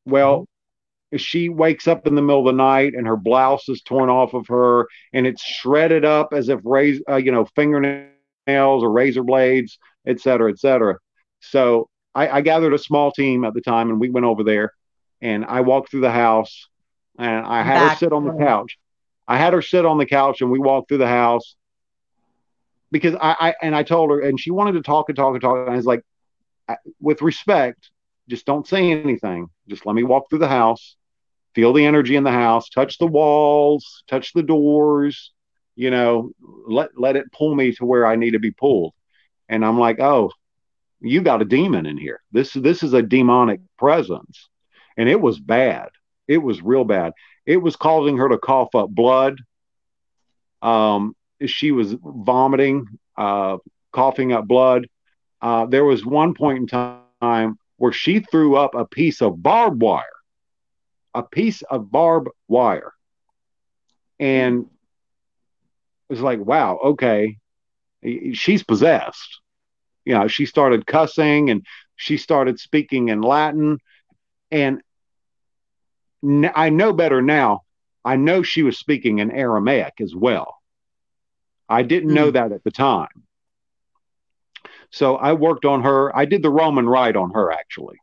Well, mm-hmm. she wakes up in the middle of the night, and her blouse is torn off of her, and it's shredded up as if raise, uh, you know, fingernails or razor blades, et cetera, et cetera. So I, I gathered a small team at the time, and we went over there. And I walked through the house, and I had Back. her sit on the couch. I had her sit on the couch, and we walked through the house because I, I and I told her, and she wanted to talk and talk and talk. And I was like, with respect, just don't say anything. Just let me walk through the house, feel the energy in the house, touch the walls, touch the doors, you know, let let it pull me to where I need to be pulled. And I'm like, oh, you got a demon in here. This this is a demonic presence, and it was bad. It was real bad. It was causing her to cough up blood. Um, she was vomiting, uh, coughing up blood. Uh, there was one point in time where she threw up a piece of barbed wire, a piece of barbed wire, and it was like, wow, okay, she's possessed you know, she started cussing and she started speaking in Latin. And n- I know better now. I know she was speaking in Aramaic as well. I didn't know hmm. that at the time. So I worked on her. I did the Roman rite on her, actually.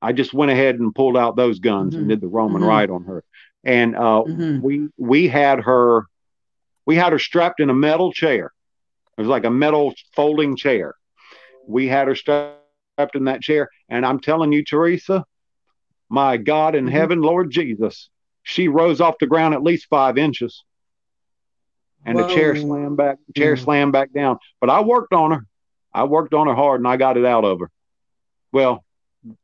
I just went ahead and pulled out those guns mm-hmm. and did the Roman mm-hmm. rite on her. And uh, mm-hmm. we we had her we had her strapped in a metal chair it was like a metal folding chair. We had her strapped in that chair. And I'm telling you, Teresa, my God in mm-hmm. heaven, Lord Jesus, she rose off the ground at least five inches. And Whoa. the chair slammed back, chair mm. slammed back down. But I worked on her. I worked on her hard and I got it out of her. Well,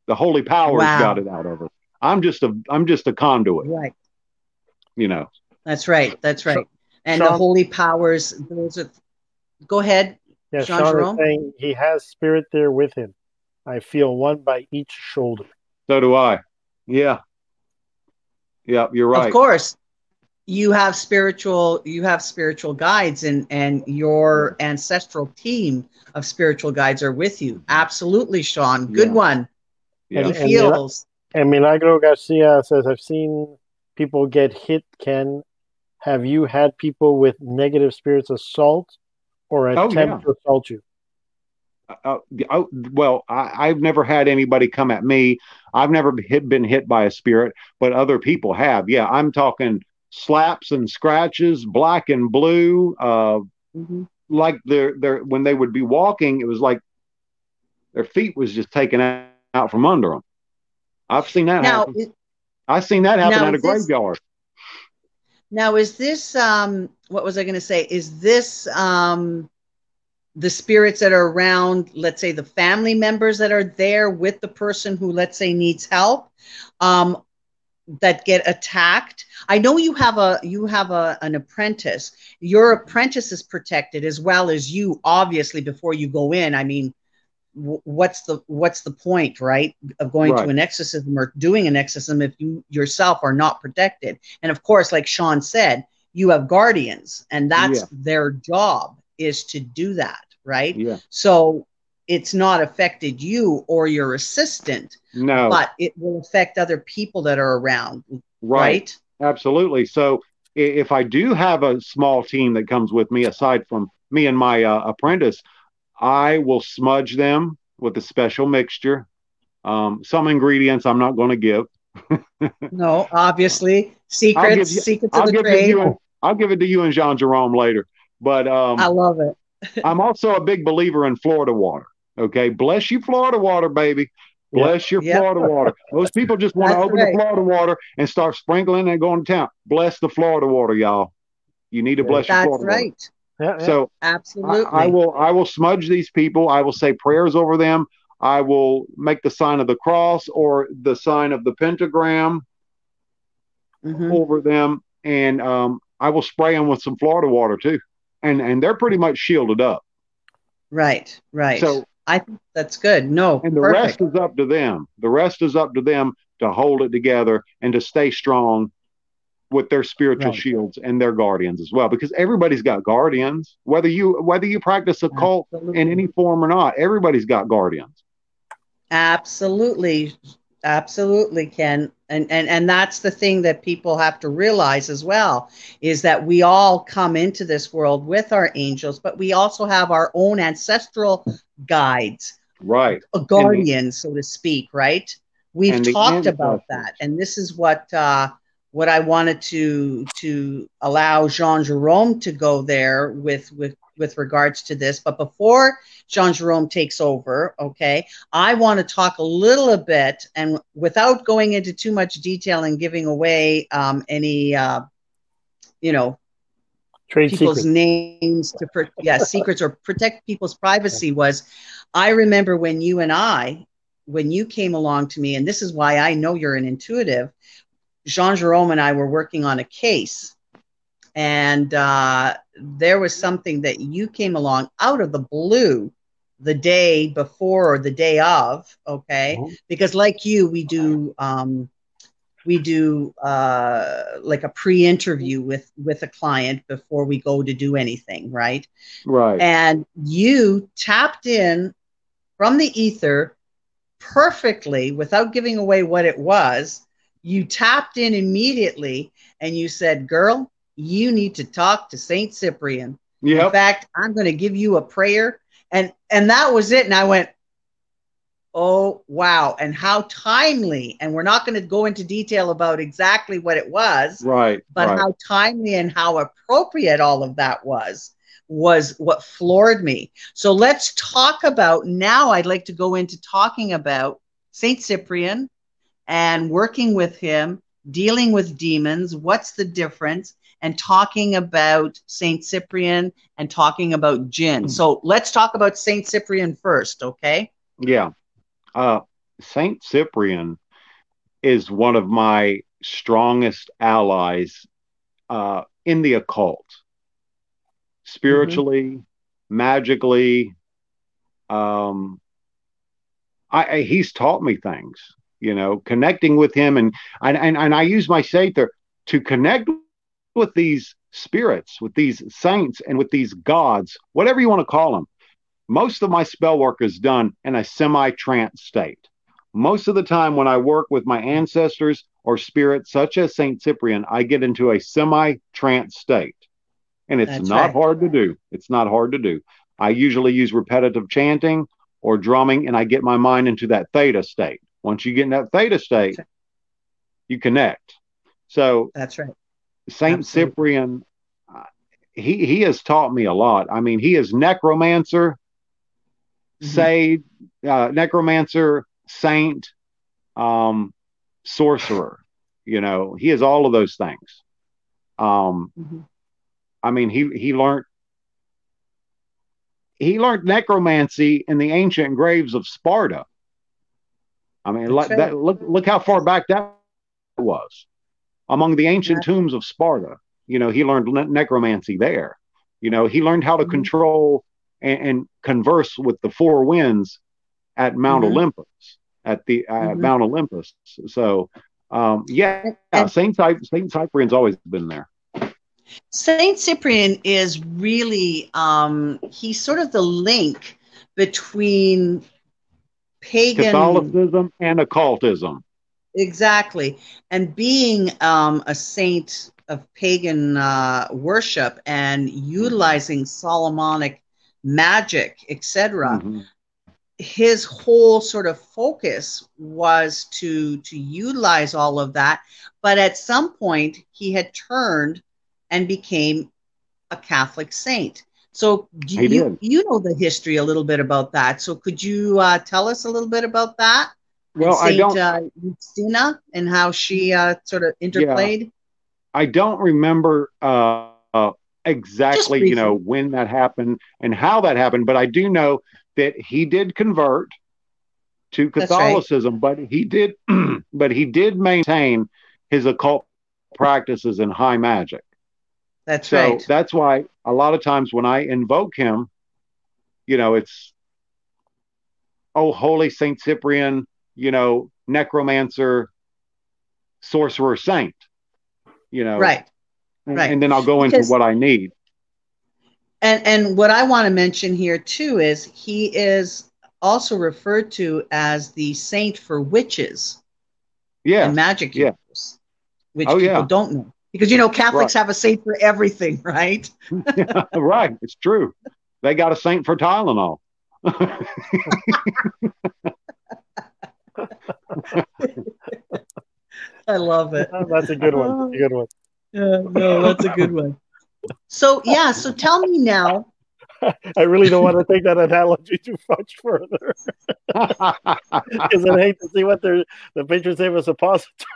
the holy powers wow. got it out of her. I'm just a I'm just a conduit. Right. You know. That's right. That's right. So, and Sean, the holy powers, those are Go ahead. Yeah, Sean, Sean is saying he has spirit there with him. I feel one by each shoulder. So do I. Yeah. Yeah, you're right. Of course. You have spiritual you have spiritual guides and and your ancestral team of spiritual guides are with you. Absolutely, Sean. Good yeah. one. Yeah. He feels. And Milagro Garcia says, I've seen people get hit. Ken, have you had people with negative spirits assault or attempt oh, yeah. to assault you? Uh, oh, well, I, have never had anybody come at me. I've never hit, been hit by a spirit, but other people have. Yeah, I'm talking slaps and scratches, black and blue. Uh, mm-hmm. Like they're, they're when they would be walking, it was like their feet was just taken out from under them. I've seen that now, happen. I've seen that happen at a graveyard. Now, is this um, what was I going to say? Is this um, the spirits that are around? Let's say the family members that are there with the person who, let's say, needs help, um, that get attacked. I know you have a you have a an apprentice. Your apprentice is protected as well as you, obviously. Before you go in, I mean, what's the what's the point right of going right. to an exorcism or doing an exorcism if you yourself are not protected and of course like sean said you have guardians and that's yeah. their job is to do that, right? Yeah. So it's not affected you or your assistant, No. but it will affect other people that are around, right? Absolutely. So if I do have a small team that comes with me, aside from me and my uh, apprentice, I will smudge them with a special mixture. Um, some ingredients I'm not going to give. No, obviously, secrets, you- secrets of I'll the give it to trade. you. I'll give it to you and Jean Jerome later. But um, I love it. I'm also a big believer in Florida water. Okay, bless you, Florida water, baby. Bless your Yep. Florida water. Most people just want to open right. the Florida water and start sprinkling and going to town. Bless the Florida water, y'all. You need to bless your That's Florida water. right. Yeah, yeah. So I, Absolutely. I will I will smudge these people. I will say prayers over them. I will make the sign of the cross or the sign of the pentagram Mhm. over them, and um, I will spray them with some Florida water too. And and they're pretty much shielded up. Right, right. So I think that's good. No, and the perfect. rest is up to them. The rest is up to them to hold it together and to stay strong with their spiritual Right. shields and their guardians as well. Because everybody's got guardians, whether you whether you practice a cult Absolutely. in any form or not. Everybody's got guardians. Absolutely, absolutely, Ken. And and and that's the thing that people have to realize as well is that we all come into this world with our angels, but we also have our own ancestral guides, Right. uh, guardians, so to speak. Right? We've talked about that, and this is what uh, what I wanted to to allow Jean Jerome to go there with with with regards to this. But before Jean Jerome takes over, okay, I want to talk a little bit, and without going into too much detail and giving away um, any, uh, you know, Trade people's secret. names to pro- yeah secrets or protect people's privacy was i remember when you and i when you came along to me and this is why i know you're an intuitive jean jerome and i were working on a case and uh, there was something that you came along out of the blue the day before or the day of okay Mhm. because like you we do um, we do uh, like a pre-interview with with a client before we go to do anything right Right. and you tapped in from the ether perfectly without giving away what it was you tapped in immediately and you said girl you need to talk to saint cyprian. In fact i'm going to give you a prayer. And and that was it. And i went oh wow. And how timely. And we're not going to go into detail about exactly what it was. Right. but right. how timely and how appropriate all of that was was what floored me. So let's talk about now i'd like to go into talking about saint cyprian and working with him dealing with demons. What's the difference and talking about saint cyprian and talking about jinn so let's talk about saint cyprian first okay Yeah. Uh, Saint Cyprian is one of my strongest allies uh, in the occult, spiritually, magically. Um, I, I he's taught me things, you know, connecting with him, and and and, and I use my Sather to connect with these spirits, with these saints, and with these gods, whatever you want to call them most of my spell work is done in a semi trance state. Most of the time, when I work with my ancestors or spirits, such as Saint Cyprian, I get into a semi trance state. And it's That's not right. hard to do. It's not hard to do. I usually use repetitive chanting or drumming, and I get my mind into that theta state. Once you get in that theta state, you connect. So, that's right Saint Absolutely. Cyprian, uh, he he has taught me a lot. I mean, he is necromancer, Mhm. sage, uh, necromancer, saint, um, sorcerer. You know, he is all of those things. Um, Mhm. I mean, he he learned he learned necromancy in the ancient graves of Sparta. I mean, like that, look look how far back that was among the ancient tombs of Sparta. You know, he learned ne- necromancy there. You know, he learned how to Mhm. control and, and converse with the four winds at Mount Mhm. Olympus, at the uh, Mhm. Mount Olympus. So, um, yeah, And- Saint Cy- Saint Cyprian's always been there. Saint Cyprian is really um, he's sort of the link between pagan Catholicism and occultism. Exactly. And being um, a saint of pagan uh, worship and utilizing Solomonic magic, etc. Mhm. his whole sort of focus was to to utilize all of that. But at some point he had turned and became a catholic saint. So do you you know the history a little bit about that. So could you uh, tell us a little bit about that Well, I saint don't. uh, and how she uh, sort of interplayed I don't remember uh, uh, exactly, you know, when that happened and how that happened, but I do know that he did convert to That's right. Catholicism, but he did, but he did maintain his occult practices and high magic. that's So right that's why a lot of times when I invoke him, you know, it's oh, holy Saint Cyprian, you know, necromancer, sorcerer, saint. You know, right and, right. and then I'll go into Because- what I need. And and what I want to mention here too is he is also referred to as the saint for witches Yeah, and magic yeah. users, which Oh, people yeah. don't know. Because you know Catholics have a saint for everything, right? right. It's true. They got a saint for Tylenol. I love it. Oh, that's a good one. That's a good one. Yeah, no, that's a good one. So yeah, so tell me now. I really don't want to take that analogy too much further because I hate to see what their the patron saint was suppository.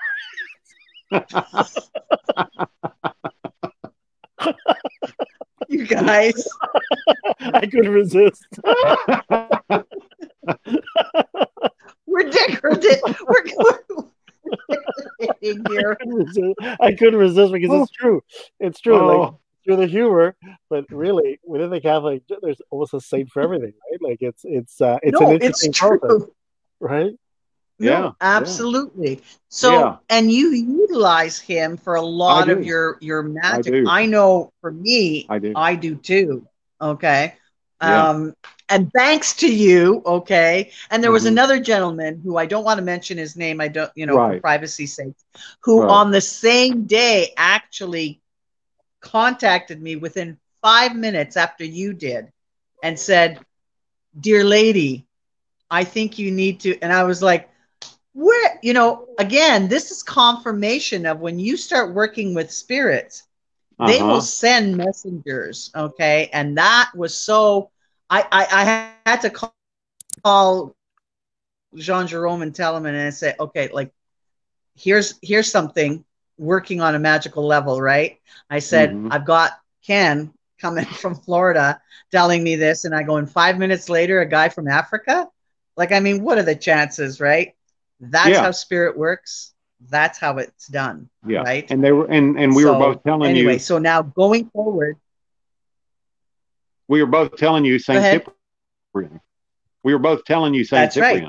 You guys, I couldn't resist. We're decorative. We're, we're, in I here. couldn't resist. I couldn't resist because it's true. It's true. Like Oh, through the humor, but really within the Catholic, there's almost a saint for everything, right? Like it's it's uh, it's no, an it's interesting true. concept, right? No, Yeah, yeah. absolutely. So, Yeah. and you utilize him for a lot of your your magic. do. I, know for me, I do. I do too. Okay. Yeah. Um, and thanks to you, okay. And there was Mhm. another gentleman who I don't want to mention his name. I don't, you know, for privacy sake, who Right. on the same day actually contacted me within five minutes after you did and said, Dear lady, I think you need to. And I was like, where, you know, again, this is confirmation of when you start working with spirits, they Uh-huh. will send messengers. Okay. And that was so, I, I, I had to call, call Jean Jerome and tell him and I say, okay, like, here's, here's something working on a magical level, right? I said, Mhm. I've got Ken coming from Florida telling me this. And I go, and five minutes later, a guy from Africa? Like, I mean, what are the chances, right? That's Yeah. how spirit works. That's how it's done. Yeah. Right. And they were and and we So, were both telling anyway, you so now going forward, we were both telling you Saint ahead. Cyprian. We were both telling you Saint That's right.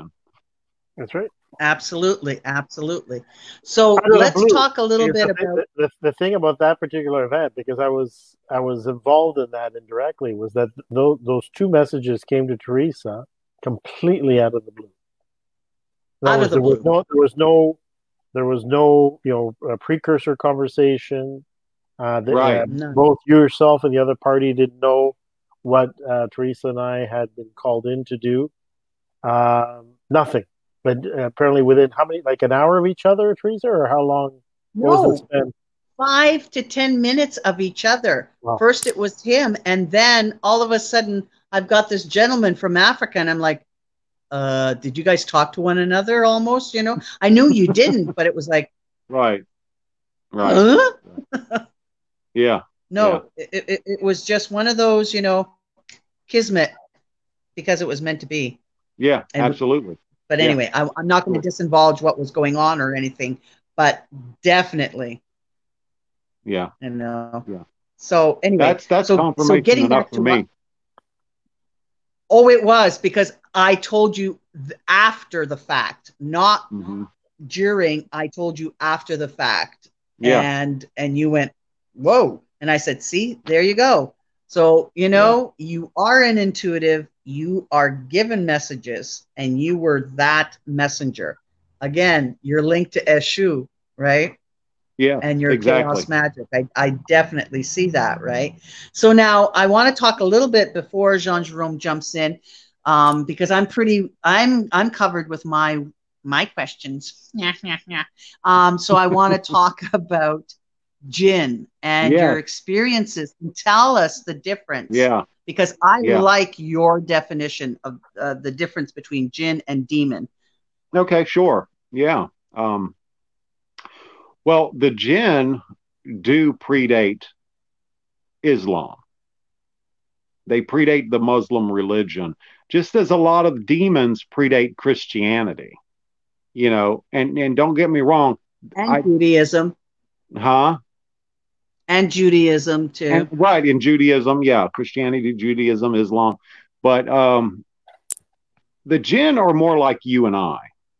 That's right. absolutely, absolutely. So Out of the let's blue. talk a little bit the, thing- about. the, the thing about that particular event because I was I was involved in that indirectly was that those those two messages came to Teresa completely out of the blue. In Out other of the words, blue. There was no there was no there was no you know precursor conversation. Uh, that, Right. uh, No. both you yourself and the other party didn't know what uh, Teresa and I had been called in to do. Um, nothing. But uh, apparently, within how many, like an hour of each other, Teresa, or how long? What was No, it spent? five to ten minutes of each other. Wow. First it was him, and then all of a sudden I've got this gentleman from Africa, and I'm like, uh, did you guys talk to one another almost? You know, I knew you didn't, but it was like, Right. Right. huh? Yeah. No, it, it, it was just one of those, you know, kismet because it was meant to be. Yeah. And- absolutely. But Yeah. anyway, I, I'm not going to disindulge what was going on or anything, but definitely, Yeah. you know. Yeah. So anyway, That's that's so, confirmation so getting enough back for to me. oh, it was because I told you after the fact, not hmm during. I told you after the fact, Yeah. and and you went, whoa, And I said, see, there you go. So, you know, yeah. you are an intuitive, you are given messages, and you were that messenger. Again, you're linked to Eshu, right? Yeah. And your exactly. chaos magic. I, I definitely see that, right? So now I want to talk a little bit before Jean Jerome jumps in, um, because I'm pretty I'm I'm covered with my my questions. Yeah, yeah, yeah. Um, so I want to talk about jinn and your experiences and tell us the difference. Yeah. Because I yeah. like your definition of uh, the difference between jinn and demon. Okay, sure. Yeah. Um, well, the jinn do predate Islam. They predate the Muslim religion, just as a lot of demons predate Christianity. You know, and and don't get me wrong, and I, Judaism, huh? And Judaism too. And, right, in Judaism, yeah, Christianity, Judaism, Islam, but um, the jinn are more like you and I.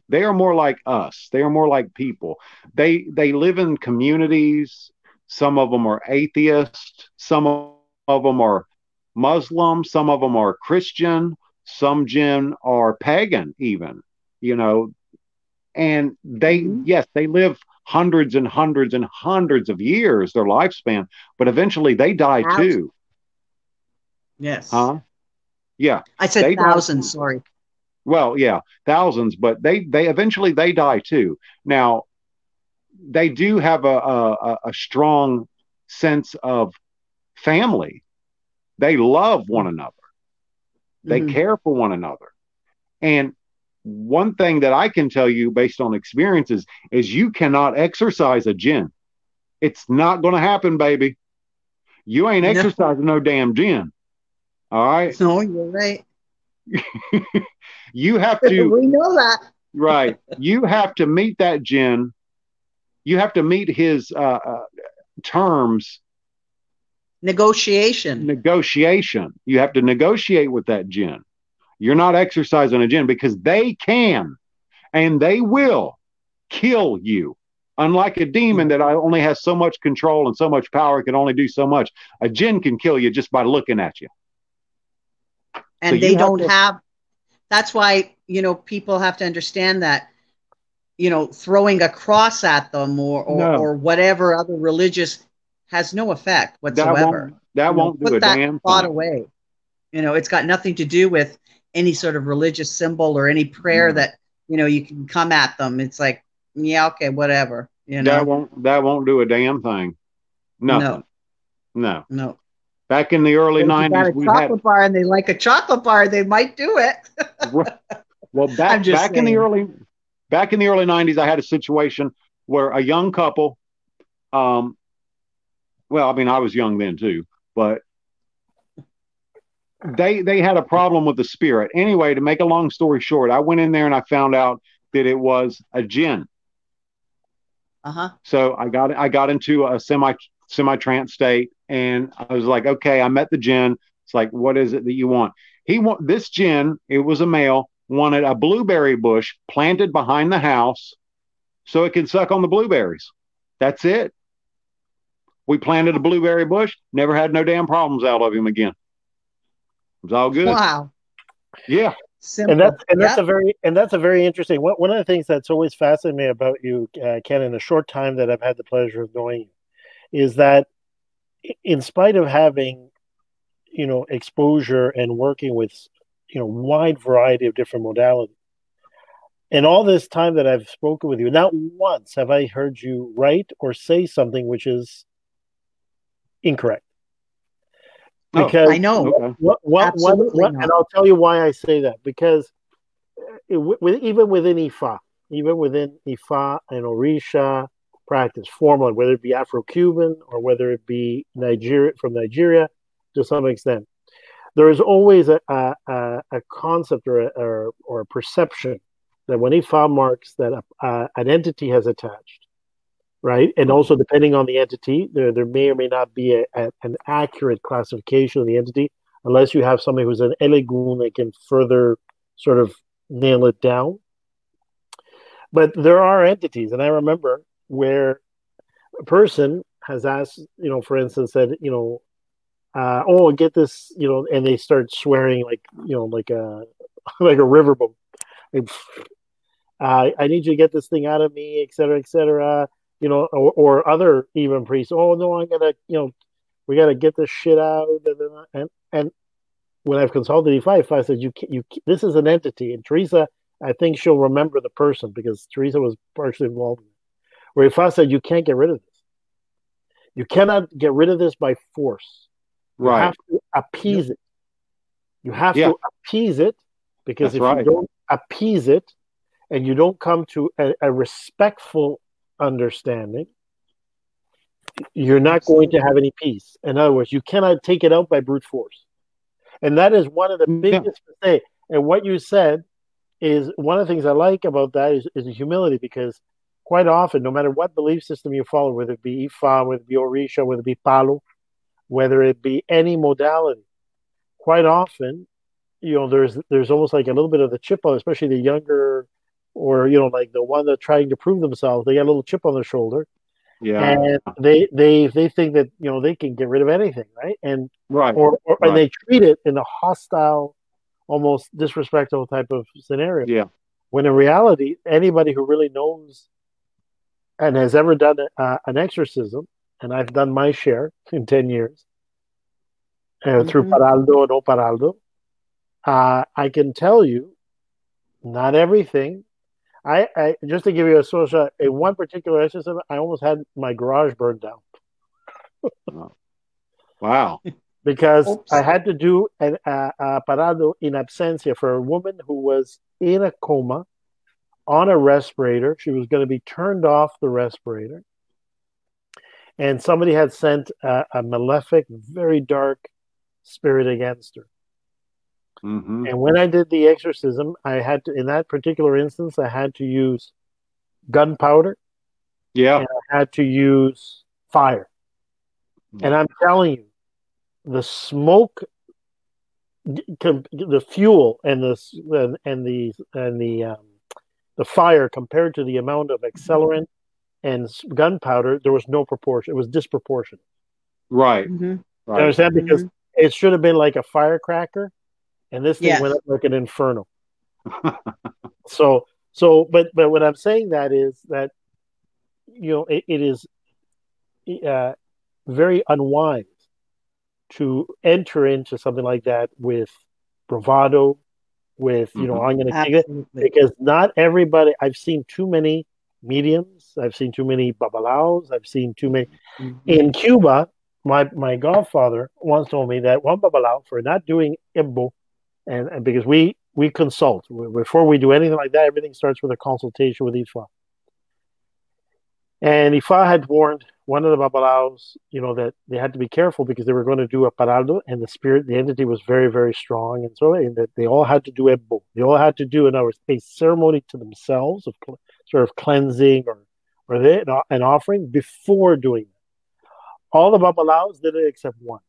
They are more like us. They are more like people. They they live in communities. Some of them are atheist. Some of them are Muslim. Some of them are Christian. Some jinn are pagan, even. You know, and they mm-hmm. yes they live hundreds and hundreds and hundreds of years their lifespan, but eventually they die thousands. too. Yes. Huh? Yeah. I said thousands. Sorry. Well, yeah, thousands, but they they eventually they die too. Now, they do have a a, a strong sense of family. They love one another. They mm-hmm. care for one another. And one thing that I can tell you based on experiences is you cannot exorcise a jinn. It's not going to happen, baby. You ain't exorcising no, no damn jinn. All right. No, you're right. you have to. we know that. right. You have to meet that jinn. You have to meet his uh, uh, terms. Negotiation. Negotiation. You have to negotiate with that jinn. You're not exorcising a jinn because they can and they will kill you. Unlike a demon that only has so much control and so much power, can only do so much. A jinn can kill you just by looking at you. And so they don't have, to, have that's why, you know, people have to understand that, you know, throwing a cross at them or or, no. or whatever other religious has no effect whatsoever. That won't, that won't do put a that damn thought thing. away. You know, it's got nothing to do with any sort of religious symbol or any prayer that you know you can come at them. It's like, yeah, okay, whatever. You know, that won't that won't do a damn thing. No, no, no. Back in the early nineties, we had a chocolate had, bar, and they like a chocolate bar. They might do it. well, back back saying. in the early back in the early nineties, I had a situation where a young couple, um, well, I mean, I was young then too, but they they had a problem with the spirit. Anyway, to make a long story short, I went in there and I found out that it was a jinn. Uh-huh. So I got I got into a semi semi trance state, and I was like, okay, I met the jinn. It's like, what is it that you want? He want this jinn, It was a male. Wanted a blueberry bush planted behind the house, so it can suck on the blueberries. That's it. We planted a blueberry bush. Never had no damn problems out of him again. It's all good. Wow. Yeah. Simple. And that's and that's a very and that's a very interesting one. One of the things that's always fascinated me about you, uh, Ken, in the short time that I've had the pleasure of knowing you, is that in spite of having, you know, exposure and working with, you know, wide variety of different modalities, and all this time that I've spoken with you, not once have I heard you write or say something which is incorrect. Oh, because I know. what, what, what, what and I'll tell you why I say that because uh, it, with, even within Ifa, even within Ifa and Orisha practice, formal, whether it be Afro-Cuban or whether it be Nigeria from Nigeria to some extent, there is always a, a, a concept or a, or, or a perception that when Ifa marks that a, an entity has attached, right? And also, depending on the entity, there, there may or may not be a, a, an accurate classification of the entity unless you have somebody who's an elegun that can further sort of nail it down. But there are entities, and I remember where a person has asked, you know, for instance, said, you know, uh, oh, get this, you know, and they start swearing like, you know, like a like a riverboat. Like, uh, I need you to get this thing out of me, et cetera, et cetera. You know, or, or other even priests. Oh no, I'm gonna, you know, we got to get this shit out. And and when I've consulted Ifa, I said you you this is an entity, and Teresa, I think she'll remember the person because Teresa was partially involved. In it. Where Ifa said you can't get rid of this. You cannot get rid of this by force. Right. You have to appease it. You have Yeah. to appease it because That's if right. you don't appease it and you don't come to a, a respectful understanding, you're not going to have any peace. In other words, you cannot take it out by brute force. And that is one of the Yeah. biggest mistakes. And what you said is one of the things I like about that is, is the humility because quite often, no matter what belief system you follow, whether it be Ifa, whether it be Orisha, whether it be Palo, whether it be any modality, quite often, you know, there's there's almost like a little bit of the chip on, especially the younger, or you know, like the one that's trying to prove themselves. They got a little chip on their shoulder, Yeah. and they they they think that you know they can get rid of anything, right? And right. or, or Right. and they treat it in a hostile, almost disrespectful type of scenario. Yeah. When in reality, anybody who really knows and has ever done uh, an exorcism, and I've done my share in ten years uh, through Mhm. Paraldo and Oparaldo, uh, I can tell you, not everything. I, I just to give you a social a one particular exorcism, I almost had my garage burned down Wow. because Oops. I had to do an uh, uh, parado in absencia for a woman who was in a coma on a respirator. She was going to be turned off the respirator. And somebody had sent a, a malefic, very dark spirit against her. Hmm And when I did the exorcism, I had to, in that particular instance, I had to use gunpowder Yeah. and I had to use fire. And I'm telling you, the smoke, the fuel, and the and, and the and the um, the fire compared to the amount of accelerant and gunpowder, there was no proportion. It was disproportionate. Right. Mhm. You Right. understand? Because it should have been like a firecracker, and this thing Yes. went up like an inferno. so so, but but what I'm saying that is that you know it, it is uh, very unwise to enter into something like that with bravado, with you know Mhm. I'm going to take it because not everybody. I've seen too many mediums. I've seen too many babalaos. I've seen too many Mhm. in Cuba, my my godfather once told me that one babalao for not doing imbo, and, and because we we consult before we do anything like that, everything starts with a consultation with Ifa. And Ifa had warned one of the babalaos, you know, that they had to be careful because they were going to do a parado, and the spirit, the entity was very very strong, and so and that they all had to do imbo. They all had to do, in other words, a ceremony to themselves of sort of cleansing or or they, an offering before doing it all the babalaos did it except one.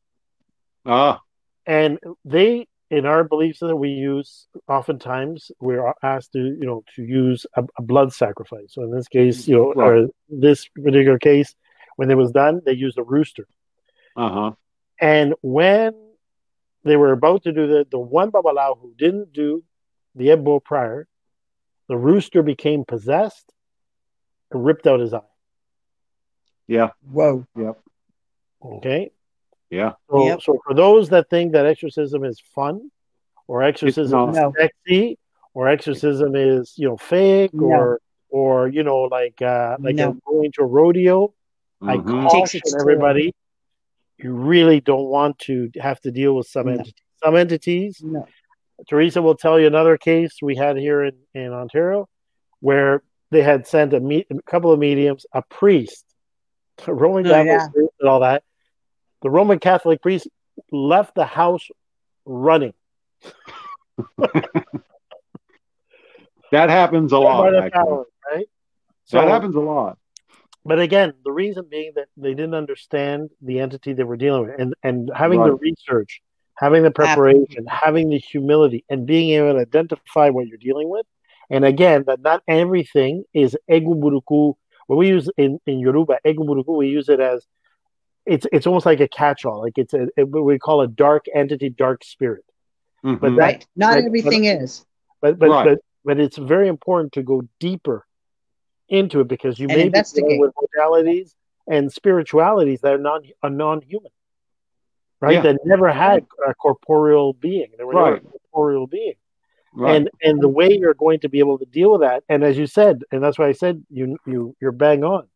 Ah. And they, in our beliefs that we use oftentimes we're asked to, you know, to use a, a blood sacrifice. So in this case, you know, Right. or this particular case, when it was done, they used a rooster. Uh huh. And when they were about to do the the one babalao who didn't do the ebo prior, the rooster became possessed and ripped out his eye. Yeah. Whoa. Yep. Okay. Yeah. So, Yep. so for those that think that exorcism is fun, or exorcism is sexy, or exorcism is you know fake, No. or or you know like uh, like No. a, going to a rodeo, I Mhm. Takes caution everybody. You really don't want to have to deal with some No. entities. Some entities. No. Teresa will tell you another case we had here in, in Ontario, where they had sent a, me- a couple of mediums, a priest, a Roman Oh, Catholic yeah. priest, and all that. The Roman Catholic priest left the house running. That happens a lot. the Actually. power, right? that happens a lot. But again, the reason being that they didn't understand the entity they were dealing with, and and having the research, having the preparation, having the humility, and being able to identify what you're dealing with. And again, that not everything is eguburuku. When we use in in Yoruba eguburuku, we use it as it's it's almost like a catch-all. Like it's a it, what we call a dark entity, dark spirit. Mhm. But that, Right. Not Like, everything is. but but Right. but but it's very important to go deeper into it because you And may be investigate. dealing with modalities and spiritualities that are non are non-human, right? Yeah. That never had a corporeal being. They were never Right. a corporeal being. right. and and the way you're going to be able to deal with that and as you said and that's why i said you you you're bang on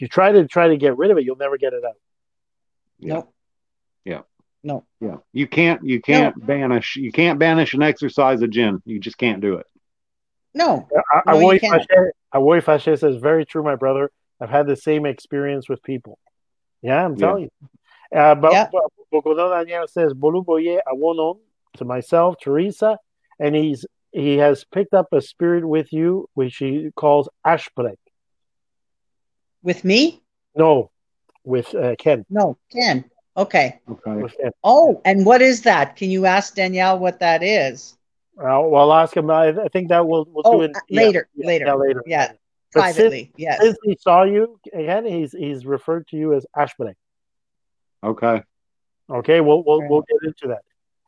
if you try to try to get rid of it you'll never get it out Yeah. Nope. Yeah. No. yeah, you can't you can't banish you can't banish an exorcise of jinn. You just can't do it. No. I No, you Awoy can't. Fache- Fache says very true my brother i've had the same experience with people yeah i'm Yeah. telling you uh, but, Yeah. but Bokono Daniel says Bolu Boye Awonon to myself Teresa and he's he has picked up a spirit with you which he calls Ashbrek With me? no with uh, Ken No. Ken. Okay. Okay. Ken Oh, and what is that? Can you ask Danielle what that is? Uh, well, I'll ask him. I, I think that we'll we'll Oh, do it uh, later, yeah, later. Yeah, later. Yeah, But since, Privately. Yes. since he saw you again, he's he's referred to you as Ashbane. Okay. Okay, we'll we'll Right. we'll get into that.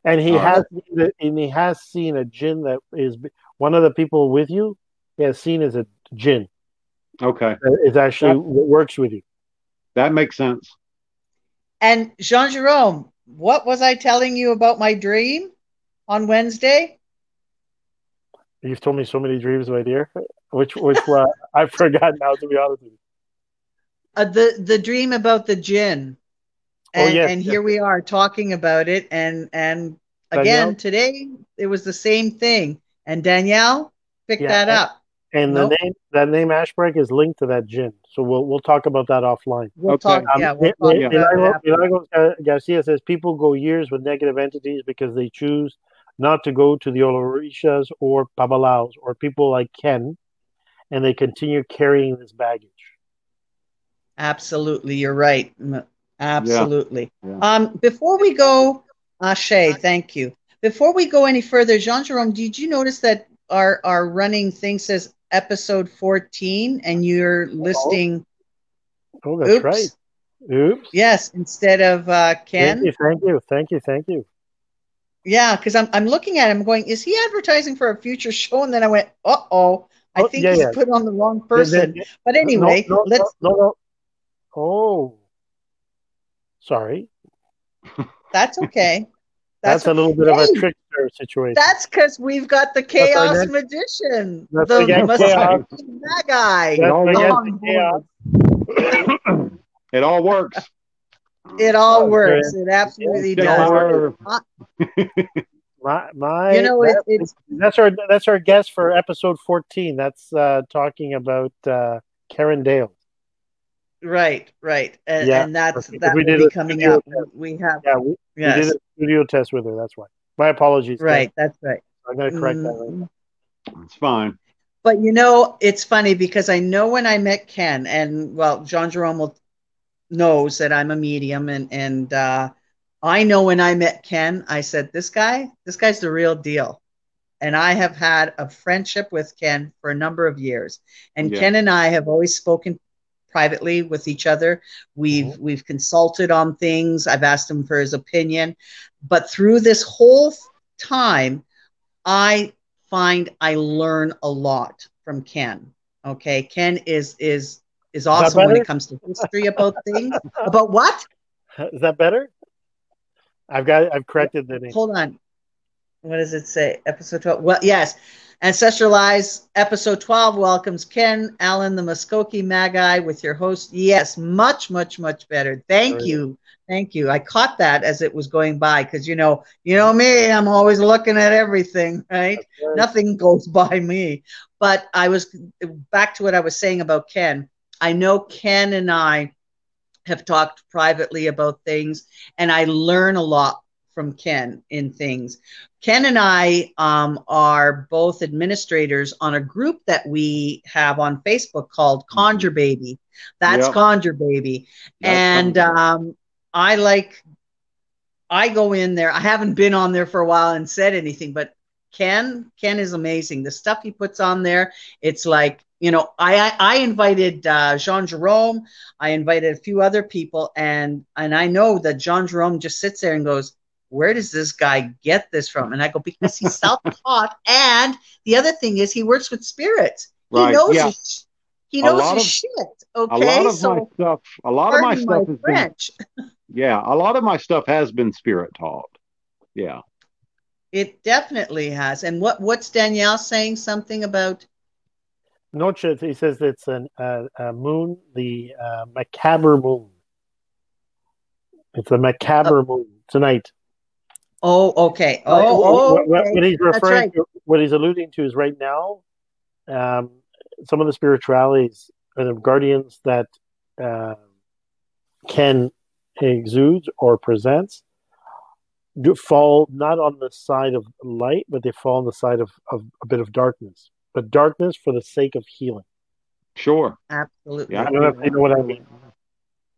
And he All has seen a- and he has seen a jinn that is one of the people with you. He has seen as a jinn Okay. that is actually works with you. That makes sense. And Jean Jerome, what was I telling you about my dream on Wednesday? You've told me so many dreams, my dear. Which which uh, I forgot now. To be honest with you. Uh, the the dream about the jinn. Oh, And, yes, and yes. here we are talking about it. And and again Danielle? today it was the same thing. And Danielle picked Yeah, that and- up. And Nope. the name that name Ashbreak is linked to that jinn. So we'll we'll talk about that offline. We'll Okay. talk. Um, yeah, we'll talk Mi- about it Milagro- after. Milagro Gar- Garcia says people go years with negative entities because they choose not to go to the Olorishas or Babalaos or people like Ken, and they continue carrying this baggage. Absolutely, you're right. M- Absolutely. Yeah. Um, before we go, Ashe, thank you. Before we go any further, Jean Jerome, did you notice that our our running thing says episode 14 and you're listing Oh, that's oops. right. Oops. Yes, instead of uh Thank Ken. you, thank you, thank you, thank you. Yeah, because I'm I'm looking at him going, is he advertising for a future show? And then I went, uh oh, I Oh, think yeah, he's yeah. put on the wrong person. then- But anyway, no, no, let's no, no. Oh, sorry. that's okay. That's, That's a little bit of a Hey! trickster situation. That's because we've got the chaos next- magician, That's the again Mustang chaos. that guy. That's all again on the board. chaos. It all works. It all Oh, works. It absolutely It does. all. My, my, You know, it, that- it's that's our that's our guest for episode fourteen. That's uh, talking about uh, Karen Dale. Right, right, and, Yeah, and that's that We will did be a coming studio up. test. We have Yeah, we, we did a studio test with her. That's why. My apologies. Ken. right. That's right. I'm going to correct that. Right now. Mhm. It's fine. But you know, it's funny because I know when I met Ken, and well, John Jerome will, knows that I'm a medium, and and uh, I know when I met Ken, I said, "This guy, this guy's the real deal." And I have had a friendship with Ken for a number of years, and Yeah. Ken and I have always spoken privately with each other. We've Mhm. we've consulted on things. I've asked him for his opinion, but through this whole time, I find I learn a lot from Ken. Okay, Ken is is is awesome when it comes to history about things. About what? Is that better? I've got. I've corrected the name. Hold on. What does it say? Episode 12. Well, yes. Ancestral Eyes, episode 12 welcomes Ken Allen, the Muskogee Magi, with your host. Yes, much, much, much better. Thank Very you. Thank you. I caught that as it was going by because you know, you know me, I'm always looking at everything, right? nothing goes by me. But I was back to what I was saying about Ken. I know Ken and I have talked privately about things, and I learn a lot from Ken in things. Ken and I um, are both administrators on a group that we have on Facebook called Conjure Baby. That's Yep. Conjure Baby. That's and um, I like, I go in there. I haven't been on there for a while and said anything, but Ken, Ken is amazing. The stuff he puts on there, it's like you know, I I, I invited uh, Jean Jerome, I invited a few other people, and and I know that Jean Jerome just sits there and goes, "Where does this guy get this from?" And I go, "Because he's self-taught, and the other thing is he works with spirits. Right. He knows yeah. his, he knows his of, shit. Okay, a lot of so, my stuff, a lot of my stuff my is French. Been, yeah, a lot of my stuff has been spirit taught. Yeah. It definitely has. And what what's Danielle saying something about? Noche, he says it's an, uh, a moon, the uh, macabre moon. It's a macabre uh, moon tonight. Oh, okay. Oh, oh okay. What, what, he's referring right. to, what he's alluding to is right now, um, some of the spiritualities or the guardians that uh, Ken exudes or presents do fall not on the side of light, but they fall on the side of, of a bit of darkness. But darkness for the sake of healing. Sure. Absolutely. Yeah, I don't know if you know what I mean.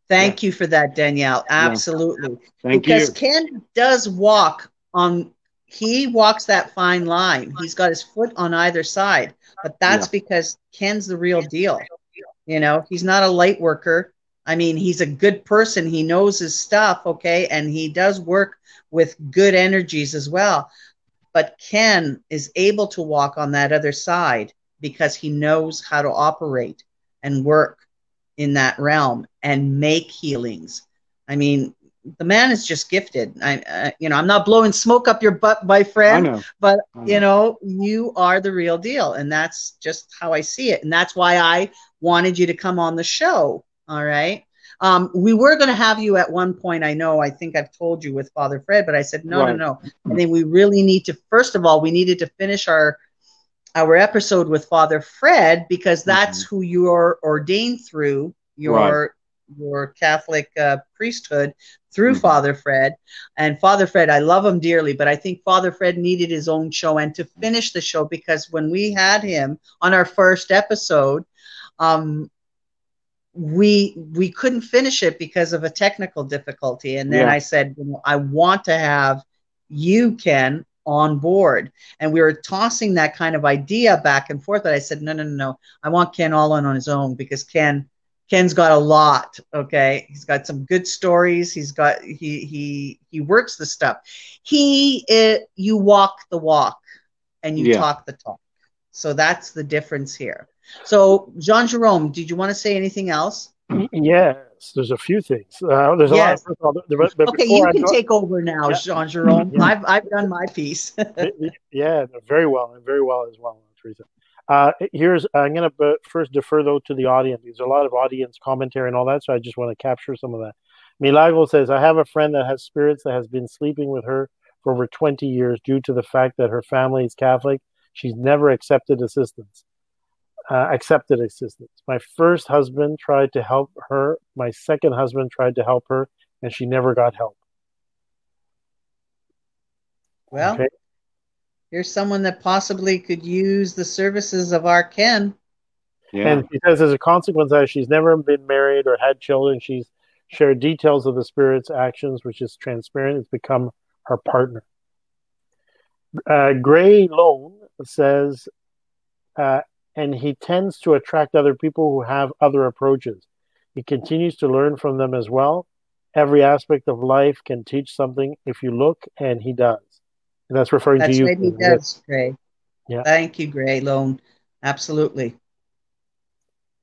Thank yeah. you for that, Danielle. Absolutely. Yeah. Thank because you. Ken does walk on he walks that fine line. He's got his foot on either side. But that's yeah. because Ken's the real deal. You know, he's not a light worker. I mean, he's a good person. He knows his stuff, okay? And he does work with good energies as well. But Ken is able to walk on that other side because he knows how to operate and work in that realm and make healings. I mean, the man is just gifted. I, uh, you know, I'm not blowing smoke up your butt, my friend, but know. you know, you are the real deal, and that's just how I see it, and that's why I wanted you to come on the show. All right. Um, we were going to have you at one point. I know. I think I've told you with Father Fred, but I said no, right. no, no. I think we really need to. First of all, we needed to finish our our episode with Father Fred because that's mm-hmm. who you are ordained through your right. your Catholic uh, priesthood through mm-hmm. Father Fred. And Father Fred, I love him dearly, but I think Father Fred needed his own show and to finish the show because when we had him on our first episode, um, we we couldn't finish it because of a technical difficulty. And then yeah. I said, I want to have you, Ken, on board. And we were tossing that kind of idea back and forth. But I said, no, no, no, no. I want Ken all in on his own because Ken Ken's got a lot. Okay, he's got some good stories. He's got he he he works the stuff. He it, you walk the walk, and you yeah. talk the talk. So that's the difference here. So Jean Jerome, did you want to say anything else? There's a few things. Uh, there's yes. a lot. Of, but okay, you can go, take over now, yeah. Jean Jerome. Yeah. I've I've done my piece. yeah, very well, and very well as well, Teresa. Uh, here's I'm going to first defer though to the audience. There's a lot of audience commentary and all that, so I just want to capture some of that. Milagro says, "I have a friend that has spirits that has been sleeping with her for over 20 years due to the fact that her family is Catholic. She's never accepted assistance. Uh, accepted assistance. My first husband tried to help her. My second husband tried to help her, and she never got help. Well, okay here's someone that possibly could use the services of our Ken. Yeah. And she says, as a consequence that, she's never been married or had children. She's shared details of the spirit's actions, which is transparent. It's become her partner. Uh, Gray Lone says, uh, and he tends to attract other people who have other approaches. He continues to learn from them as well. Every aspect of life can teach something if you look, and he does. And that's referring that's to you. That's what he does, Gray. Yeah. Thank you, Gray Lone. Absolutely.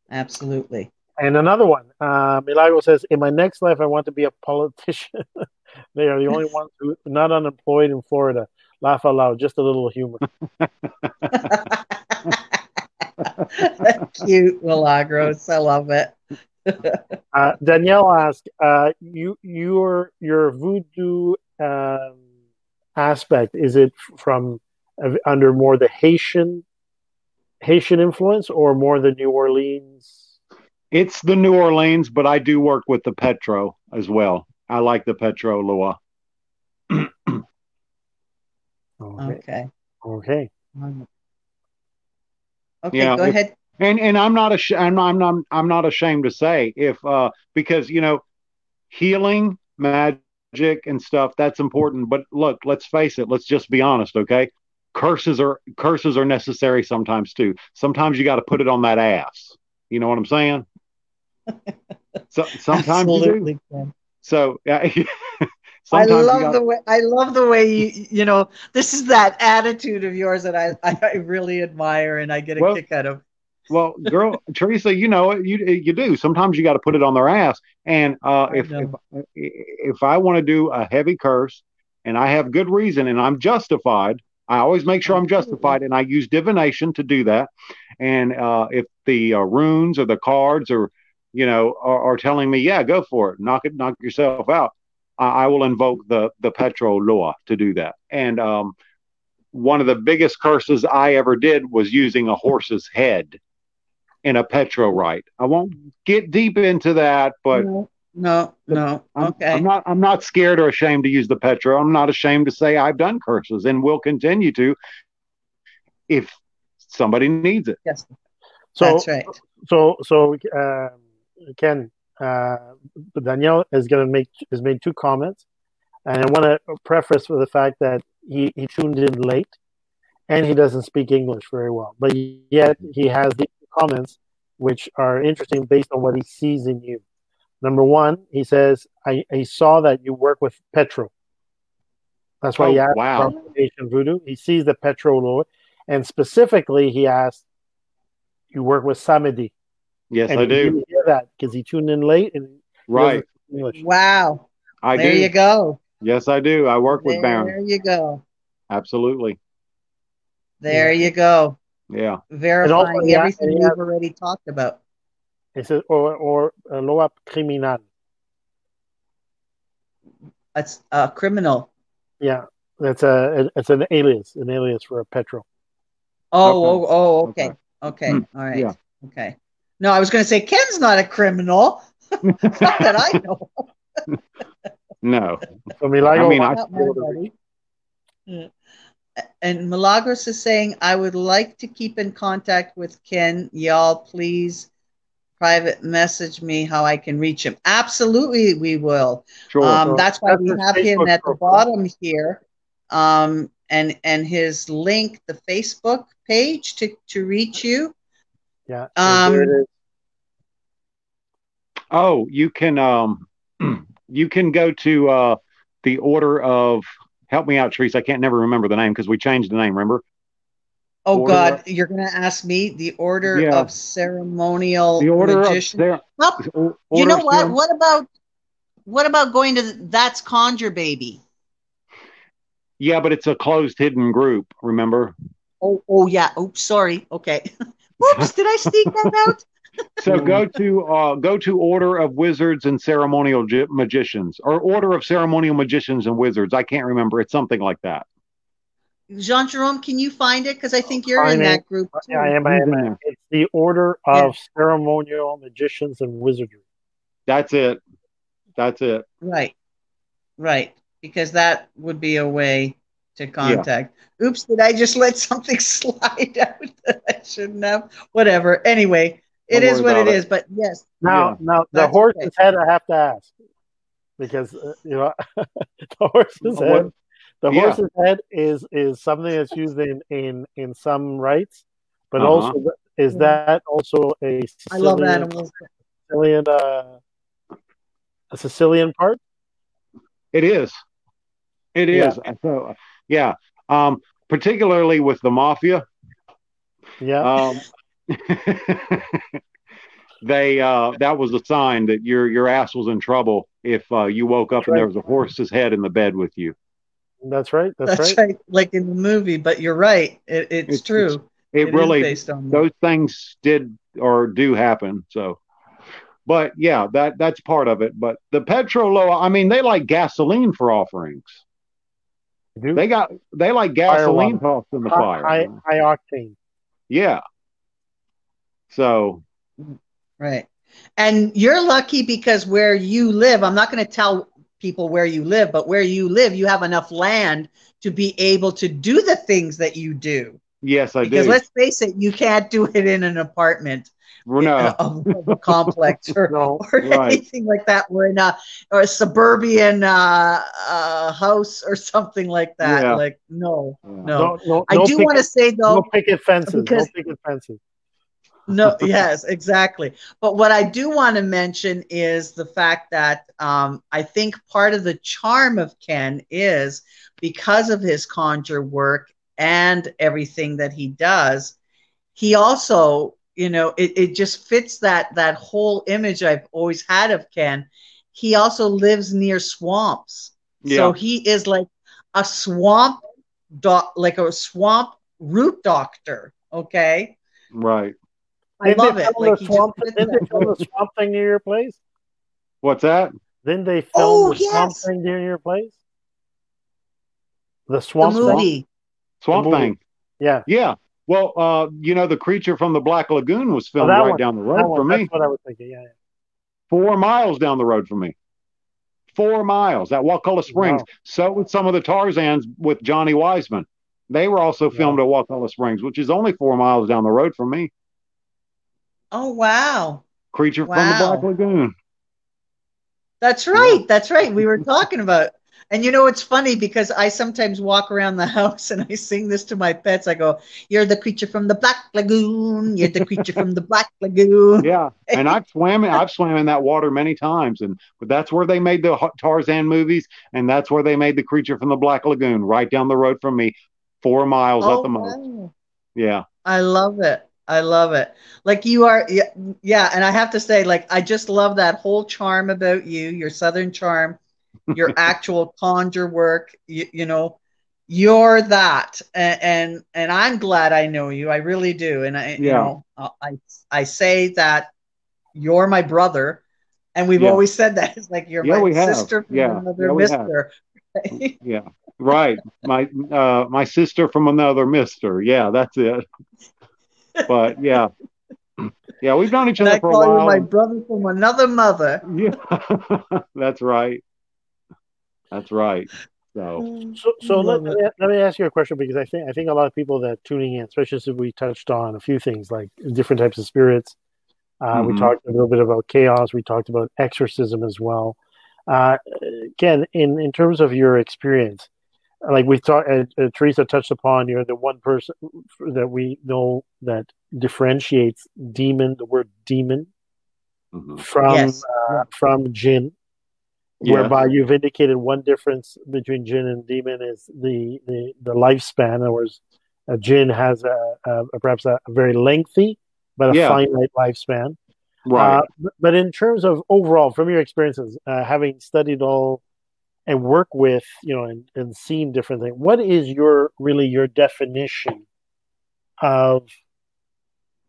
Absolutely. And another one, uh, Milagro says, in my next life, I want to be a politician. they are the only ones who not unemployed in Florida. Laugh out loud, just a little humor. Cute, Milagros. I love it. uh, Danielle asked, uh, "You, your, your voodoo um, aspect? Is it from uh, under more the Haitian Haitian influence or more the New Orleans? It's the New Orleans, but I do work with the Petro as well. I like the Petro Loa. okay. Okay. Okay. Okay, yeah, go if, ahead. And and I'm not ashamed. I'm not. I'm not ashamed to say if uh because you know healing magic and stuff that's important but look let's face it let's just be honest okay curses are curses are necessary sometimes too. Sometimes you got to put it on that ass. You know what I'm saying? So sometimes Absolutely. So yeah. I sometimes you love gotta- the way I love the way you you know this is that attitude of yours that I I really admire and I get a Well, kick out of. Well, girl, Teresa, you know. You you do. Sometimes you got to put it on their ass. And uh, if, if if I want to do a heavy curse, and I have good reason, and I'm justified, I always make sure I'm justified, and I use divination to do that. And uh, if the uh, runes or the cards or you know are, are telling me, yeah, go for it, knock it, knock yourself out, I, I will invoke the the Petro Loa to do that. And um, one of the biggest curses I ever did was using a horse's head in a petro rite. I won't get deep into that, but no, no, no. I'm, Okay. I'm not I'm not scared or ashamed to use the petro. I'm not ashamed to say I've done curses and will continue to if somebody needs it. yes, So, that's right. so, so, uh, Ken, uh, Danielle is going to make has made two comments, and I want to preface with the fact that he, he tuned in late, and he doesn't speak English very well, but yet he has these comments which are interesting based on what he sees in you. Number one, he says, "I, I saw that you work with Petro." That's why Oh, he asked wow. about voodoo. He sees the Petro Lord, and specifically, he asked, "You work with Samedi." Yes, and I do. Didn't hear that because he tuned in late and Right. English. Wow. I there do. you go. Yes, I do. I work with Baron. There you go. Absolutely. There Yeah. you go. Yeah. Verifying he has- everything he we've already talked about. He says, or or uh, loa criminal. It's a criminal. Yeah, that's a it's an alias, an alias for a petrol. Oh, Okay. oh, oh, okay. Okay. Okay. Hmm. All right. Yeah. Okay. No, I was going to say Ken's not a criminal. not that I know. No. So Milagro I mean, wants I- Not to my go to- buddy. Yeah. And Milagros is saying, I would like to keep in contact with Ken. Y'all, please private message me how I can reach him. Absolutely, we will. Sure. Um, So that's why that's we his have him Facebook at the bottom here. Um, and and his link, the Facebook page to to reach you. Yeah. Um, there it is. oh, you can um you can go to uh the order of help me out, Teresa. I can't never remember the name because we changed the name, remember? Oh Order God, of- you're gonna ask me the order Yeah. of ceremonial The order magician. of there Well, or- you know of what? Cerem- What about what about going to the, that's Conjure Baby? Yeah, but it's a closed hidden group, remember? Oh, oh yeah. Oops, sorry. Okay. Oops, did I sneak that out? So go to uh, go to Order of Wizards and Ceremonial Gi- Magicians, or Order of Ceremonial Magicians and Wizards. I can't remember. It's something like that. Jean Jerome, can you find it? Because I think you're in Find that group too. Yeah, I am, I am, He's I am. It's the Order of Ceremonial Magicians and Wizardry. That's it. That's it. Right. Right. Because that would be a way to contact. Oops, did I just let something slide out that I shouldn't have? Whatever. Anyway, it Don't is what it it. is. But yes, Now, Yeah. now the That's horse's okay. head, I have to ask because uh, you know the horse's What- head. The Yeah. horse's head is is something that's used in in in some rites, but Uh-huh. also is that also a I love animals. Sicilian uh, a Sicilian part? It is. It is. Yeah. is. So yeah. Um, particularly with the mafia. Yeah, Um, they uh, that was a sign that your your ass was in trouble if uh, you woke up That's and there was a horse's head in the bed with you. that's right. That's, That's right. right. Like in the movie, but you're right. It, it's, It's- true. It, is really based on that. those things did or do happen. So, but yeah, that that's part of it. But the Petro Loa, I mean, they like gasoline for offerings. Do They got they like gasoline one. tossed in the high, fire. high, high octane. Yeah. So Right. And you're lucky because where you live, I'm not going to tell people where you live, but where you live, you have enough land to be able to do the things that you do. Yes, I Because do. let's face it, you can't do it in an apartment no, of, of a complex or, No, or right. anything like that. We're in a or a suburban uh, uh, house or something like that. Yeah. Like no, Yeah. no. no, no, I no do want to say though, no picket fences. because- no picket fences. No, yes, exactly. But what I do want to mention is the fact that um, I think part of the charm of Ken is because of his conjure work and everything that he does, he also, you know, it, it just fits that that whole image I've always had of Ken. He also lives near swamps. So he is like a swamp doc, like a swamp root doctor. Okay. right. I Didn't they love it. Like the swamp, just didn't they film the swamp thing near your place? What's that? Didn't they film Oh, the swamp thing near your place? The the swamp thing? movie. Swamp movie. Thing. Yeah. Yeah. Well, uh, you know, the creature from the Black Lagoon was filmed Oh, right one. down the That road one, from me. That's what I was thinking. Yeah. yeah. Four miles down the road from me. Four miles at Wakulla Springs. Wow. So with some of the Tarzans with Johnny Wiseman. They were also Yeah. filmed at Wakulla Springs, which is only four miles down the road from me. Oh wow. Creature from the Black Lagoon. That's right. That's right. We were talking about. And you know it's funny because I sometimes walk around the house and I sing this to my pets. I go, "You're the creature from the Black Lagoon. You're the creature from the Black Lagoon." Yeah, and I've swam in, I've swam in that water many times, and but that's where they made the Tarzan movies, and that's where they made the creature from the Black Lagoon, right down the road from me, four miles at Oh, the most. wow. Yeah, I love it. I love it. Like you are, yeah, yeah. And I have to say, like, I just love that whole charm about you, your Southern charm, your actual conjure work. You, you know, you're that, and, and and I'm glad I know you. I really do. And I, you Yeah. know, I I say that you're my brother, and we've Yeah. always said that. It's like you're Yeah, my sister from Yeah. another Yeah, mister. yeah, right. My uh, my sister from another Mister. Yeah, that's it. But yeah, yeah, we've known each And other I for a call you my brother from another mother. Yeah, that's right. That's right. So So, so let, me, let me ask you a question because I think I think a lot of people that tuning in, especially since we touched on a few things like different types of spirits. Uh, We Mhm. talked a little bit about chaos. We talked about exorcism as well. Uh, Ken, in in terms of your experience, like we talked, uh, uh, Teresa touched upon, you're the one person that we know that differentiates demon, the word demon, mhm. from Yes. uh, from jinn Yes. whereby you've indicated one difference between jinn and demon is the the, the lifespan. In other words, a jinn has a, a, a perhaps a, a very lengthy but a Yeah. finite lifespan. right. Uh, but- but in terms of overall, from your experiences, uh, having studied all and work with, you know, and, and seen different things, what is your really your definition of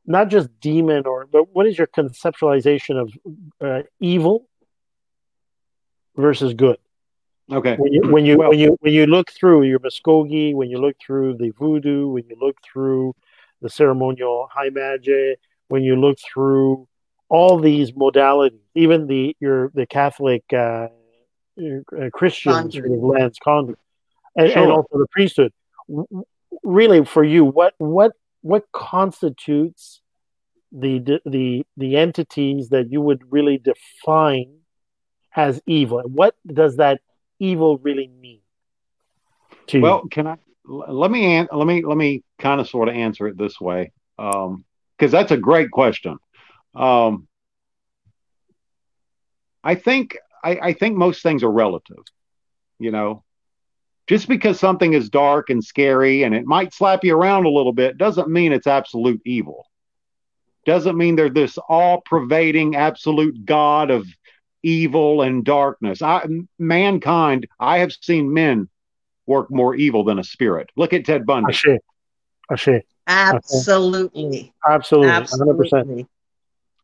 not just demon or but what is your conceptualization of uh, evil versus good? okay. when you when you Well- when you when you look through your Muskogee, when you look through the voodoo, when you look through the ceremonial high magic, when you look through all these modalities, even the your the Catholic uh, uh, Christian Conjure. sort of lens conjure, and, and also the priesthood. W- w- Really, for you, what what what constitutes the the the entities that you would really define as evil? What does that evil really mean to you? Well, can I let me let me let me kind of sort of answer it this way because that's a great question. Um, I think I, I think most things are relative. You know, just because something is dark and scary and it might slap you around a little bit doesn't mean it's absolute evil. Doesn't mean they're this all-pervading absolute God of evil and darkness. I, mankind, I have seen men work more evil than a spirit. Look at Ted Bundy. Ashe. Ashe. Absolutely. Absolutely. 100%. Absolutely.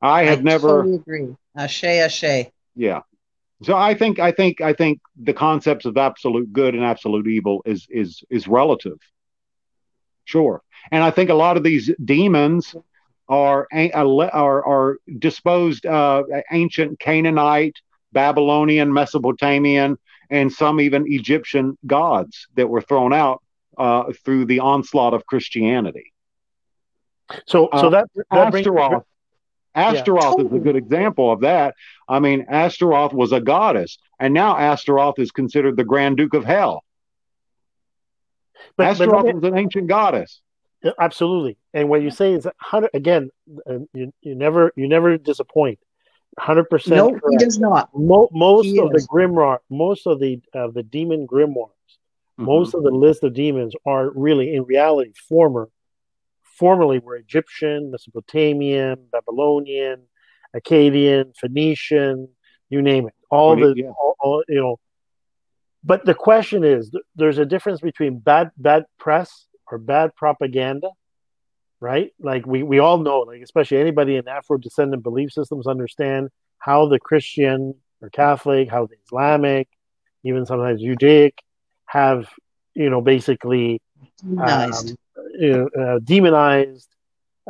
I have never, totally agree. Ashe, ashe. yeah. So I think, I think, I think the concepts of absolute good and absolute evil is is is relative. Sure, and I think a lot of these demons are are are disposed uh, ancient Canaanite, Babylonian, Mesopotamian, and some even Egyptian gods that were thrown out uh, through the onslaught of Christianity. So, so Uh, that, that brings Astaroth, Astaroth is a good example of that. I mean, Astaroth was a goddess, and now Astaroth is considered the Grand Duke of Hell. but, but Astaroth me- was an ancient goddess. Yeah, Absolutely. And what you say is hundred again. uh, You, you never you never disappoint. Hundred percent. No, he does not. Mo- most He of is. the grimoire, most of the of the demon grimoires, Mm-hmm. most of the list of demons are really in reality former, formerly were Egyptian, Mesopotamian, Babylonian, Akkadian, Phoenician, you name it. All the Yeah. all, all, you know. But the question is, th- there's a difference between bad bad press or bad propaganda, right? Like we we all know, like especially anybody in Afro descendant belief systems understand how the Christian or Catholic, how the Islamic, even sometimes Judaic, have you know basically Demonized. um, you know, uh, demonized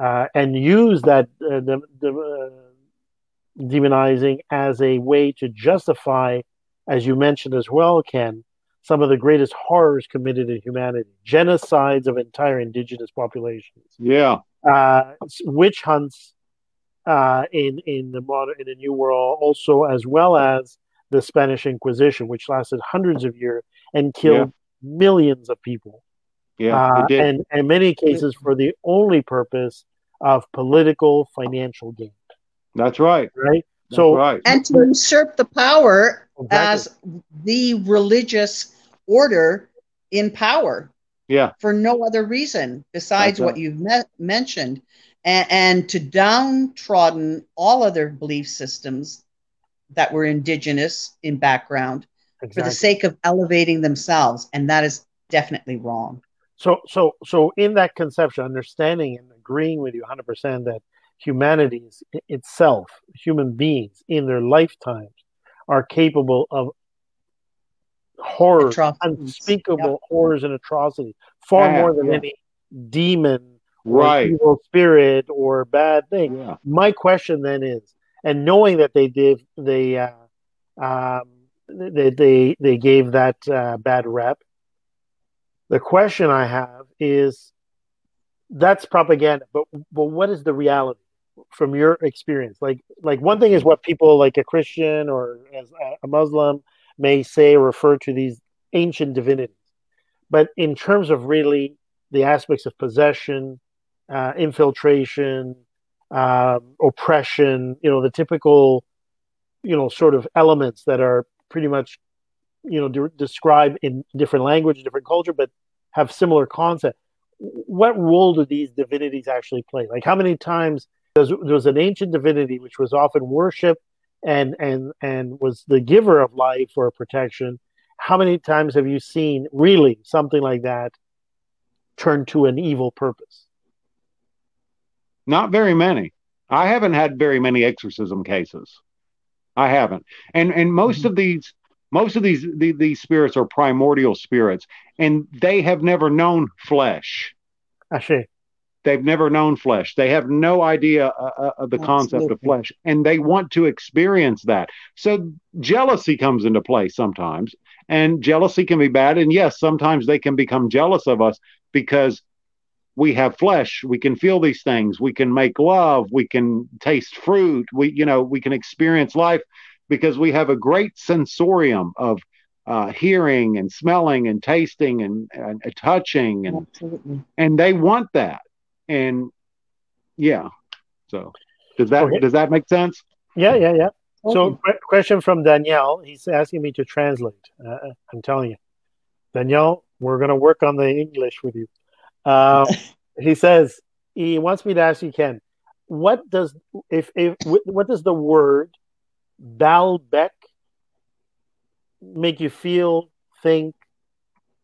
uh, and use that uh, the, the, uh, demonizing as a way to justify, as you mentioned as well, Ken, some of the greatest horrors committed in humanity, genocides of entire indigenous populations, Yeah. uh, witch hunts uh, in in the modern in the New World, also as well as the Spanish Inquisition, which lasted hundreds of years and killed millions of people Yeah. uh, it did. and in many cases for the only purpose of political financial gain That's right. right That's so right. and to usurp the power Exactly. as the religious order in power Yeah. for no other reason besides what you've me- mentioned. And, and to downtrodden all other belief systems that were indigenous in background for the sake of elevating themselves and that is definitely wrong. So so so in that conception understanding and agreeing with you 100% that humanity is itself human beings in their lifetimes are capable of horrors Atrocities. unspeakable horrors and atrocities far Yeah, more than yeah. any demon or Right. evil spirit or bad thing Yeah. my question then is, and knowing that they did, they uh, um, they, they they gave that uh, bad rep. The question I have is, that's propaganda, but but what is the reality from your experience? Like like one thing is what people like a Christian or as a- a Muslim may say refer to these ancient divinities, but in terms of really the aspects of possession, uh, infiltration, um, oppression, you know, the typical, you know, sort of elements that are pretty much, you know, de- described in different language, different culture, but have similar concept. What role do these divinities actually play? Like, how many times does there was an ancient divinity which was often worshipped and and and was the giver of life or protection? How many times have you seen really something like that turn to an evil purpose? Not very many. I haven't had very many exorcism cases. I haven't. And and most of mm-hmm. these most of these the, these spirits are primordial spirits and they have never known flesh. Actually, They've never known flesh. They have no idea uh, uh, of the concept of flesh and they want to experience that. So jealousy comes into play sometimes and jealousy can be bad and yes, sometimes they can become jealous of us because we have flesh. We can feel these things. We can make love. We can taste fruit. We you know we can experience life because we have a great sensorium of uh, hearing and smelling and tasting and, and uh, touching and absolutely. and they want that and yeah so does that Okay. does that make sense yeah, yeah, yeah. So, Okay. question from Danielle. He's asking me to translate. Uh, I'm telling you, Danielle, we're going to work on the English with you. Uh, he says he wants me to ask you, Ken, what does if if what does the word Baalbek make you feel, think,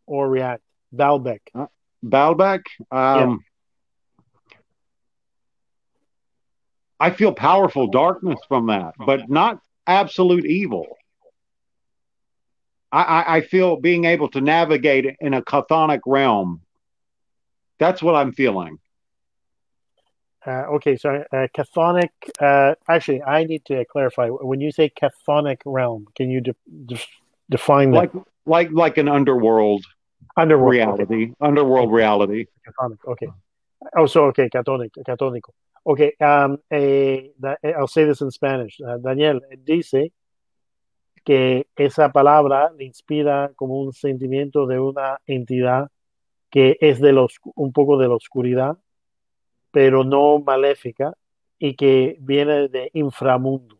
or react? Baalbek. Baalbek um I feel powerful darkness from that, but not absolute evil. I, I, I feel being able to navigate in a chthonic realm. That's what I'm feeling. Uh, okay, so uh, chthonic. Uh, actually, I need to clarify. When you say chthonic realm, can you de- de- define that? Like like like an underworld. Underworld. reality, underworld reality. Chthonic, okay. Oh, so okay, catónico, catónico. Okay, um, eh, eh, I'll say this in Spanish. Uh, Daniel dice que esa palabra le inspira como un sentimiento de una entidad que es de los, un poco de la oscuridad, pero no maléfica, y que viene de inframundo.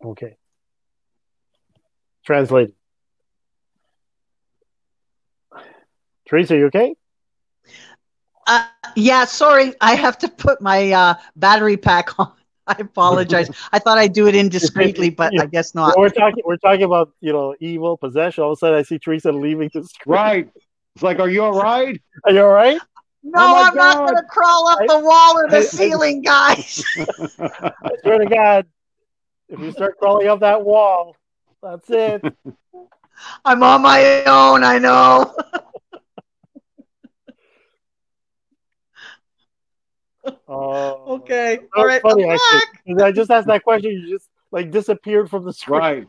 Okay. Translate. Teresa, you okay? Uh, yeah, sorry, I have to put my uh, battery pack on. I apologize. I thought I'd do it indiscreetly, but I guess not. Well, we're talking. We're talking about you know evil possession. All of a sudden, I see Teresa leaving the screen. Right. It's like, are you all right? Are you all right? No, Oh I'm not going to crawl up I- the wall or the I- I- ceiling, guys. I swear to God, if you start crawling up that wall, that's it. I'm on my own. I know. Oh, Okay. All right. funny, I'm actually, I just asked that question. You just like disappeared from the screen. right.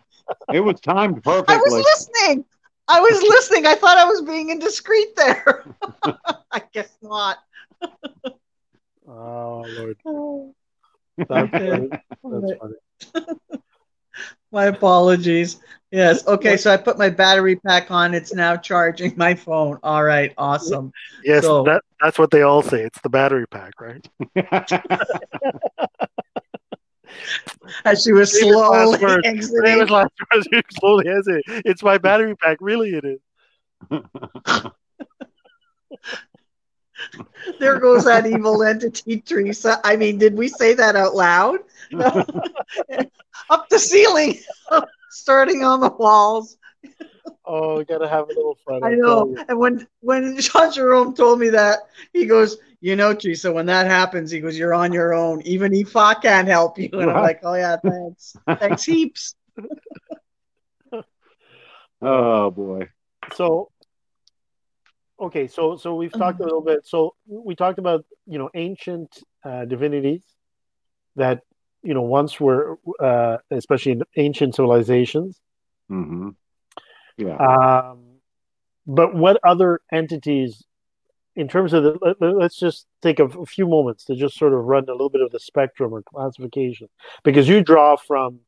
It was timed perfectly. I was listening. I was listening. I thought I was being indiscreet there. I guess not. Oh Lord, Oh, that's Okay. funny. That's funny. My apologies. Yes. Okay. So I put my battery pack on. It's now charging my phone. All right. Awesome. Yes, So- that that's what they all say. It's the battery pack, right? As she was slowly exiting. Famous last words. Slowly hesitate. It's my battery pack. Really, it is. There goes that evil entity, Teresa. I mean, did we say that out loud? Up the ceiling, starting on the walls. Oh, we gotta have a little fun. I I'm know. And when when Jean Jerome told me that, he goes, "You know, Teresa, when that happens, he goes, you're on your own. Even Ifa can't help you." And I'm like, "Oh yeah, thanks, thanks heaps." oh boy. So, okay, so so we've talked a little bit. So we talked about you know ancient uh, divinities that you know once were, uh, especially in ancient civilizations. hmm Yeah. Um, but what other entities, in terms of the, let, let's just take a, a few moments to just sort of run a little bit of the spectrum or classification, because you draw from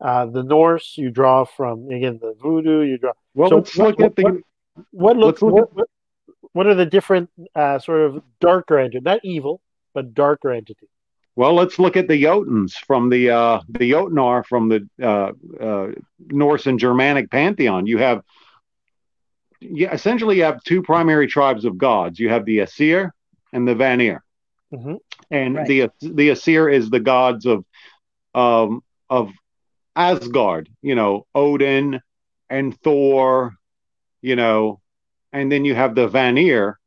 uh, the Norse, you draw from again the voodoo, you draw. well, so let's what- look at the. what- What looks look what, what, what are the different uh, sort of darker entities, not evil, but darker entities? Well, let's look at the Jotuns from the uh, the Jotnar from the uh, uh, Norse and Germanic pantheon. You have, yeah, essentially, you have two primary tribes of gods. You have the Aesir and the Vanir, Mhm. and Right. the the Aesir is the gods of um, of Asgard. You know, Odin and Thor. You know, and then you have the Vanir,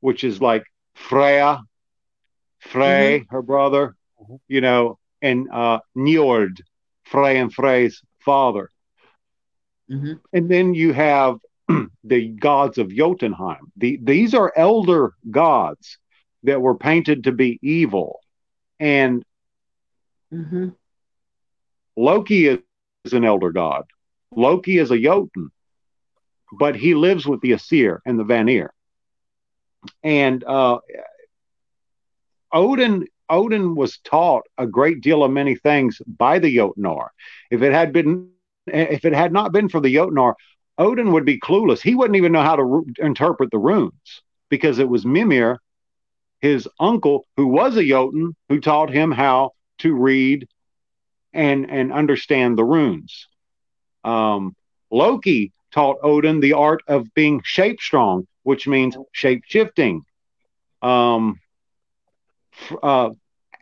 which is like Freya, Frey, her brother, Mhm. you know, and uh, Njord, Frey and Frey's father. Mhm. And then you have the gods of Jotunheim. The, these are elder gods that were painted to be evil. And Mhm. Loki is, is an elder god. Loki is a Jotun, but he lives with the Aesir and the Vanir. And uh, Odin Odin was taught a great deal of many things by the Jotnar. If it had been if it had not been for the Jotnar, Odin would be clueless. He wouldn't even know how to ru- interpret the runes because it was Mimir, his uncle, who was a Jotun, who taught him how to read and and understand the runes. Um, Loki taught Odin the art of being shape strong, which means shape shifting. Um, uh,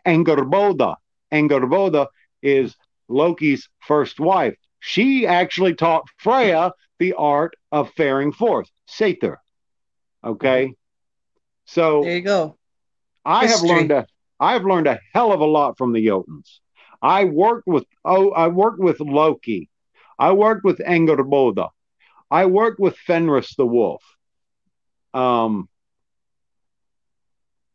Angerboda. Angerboda is Loki's first wife. She actually taught Freya the art of faring forth, Seidr. Okay, so There you go. I have learned a I have learned a hell of a lot from the Jotuns. I worked with oh I worked with Loki. I worked with Angerboda. I worked with Fenris the wolf. Um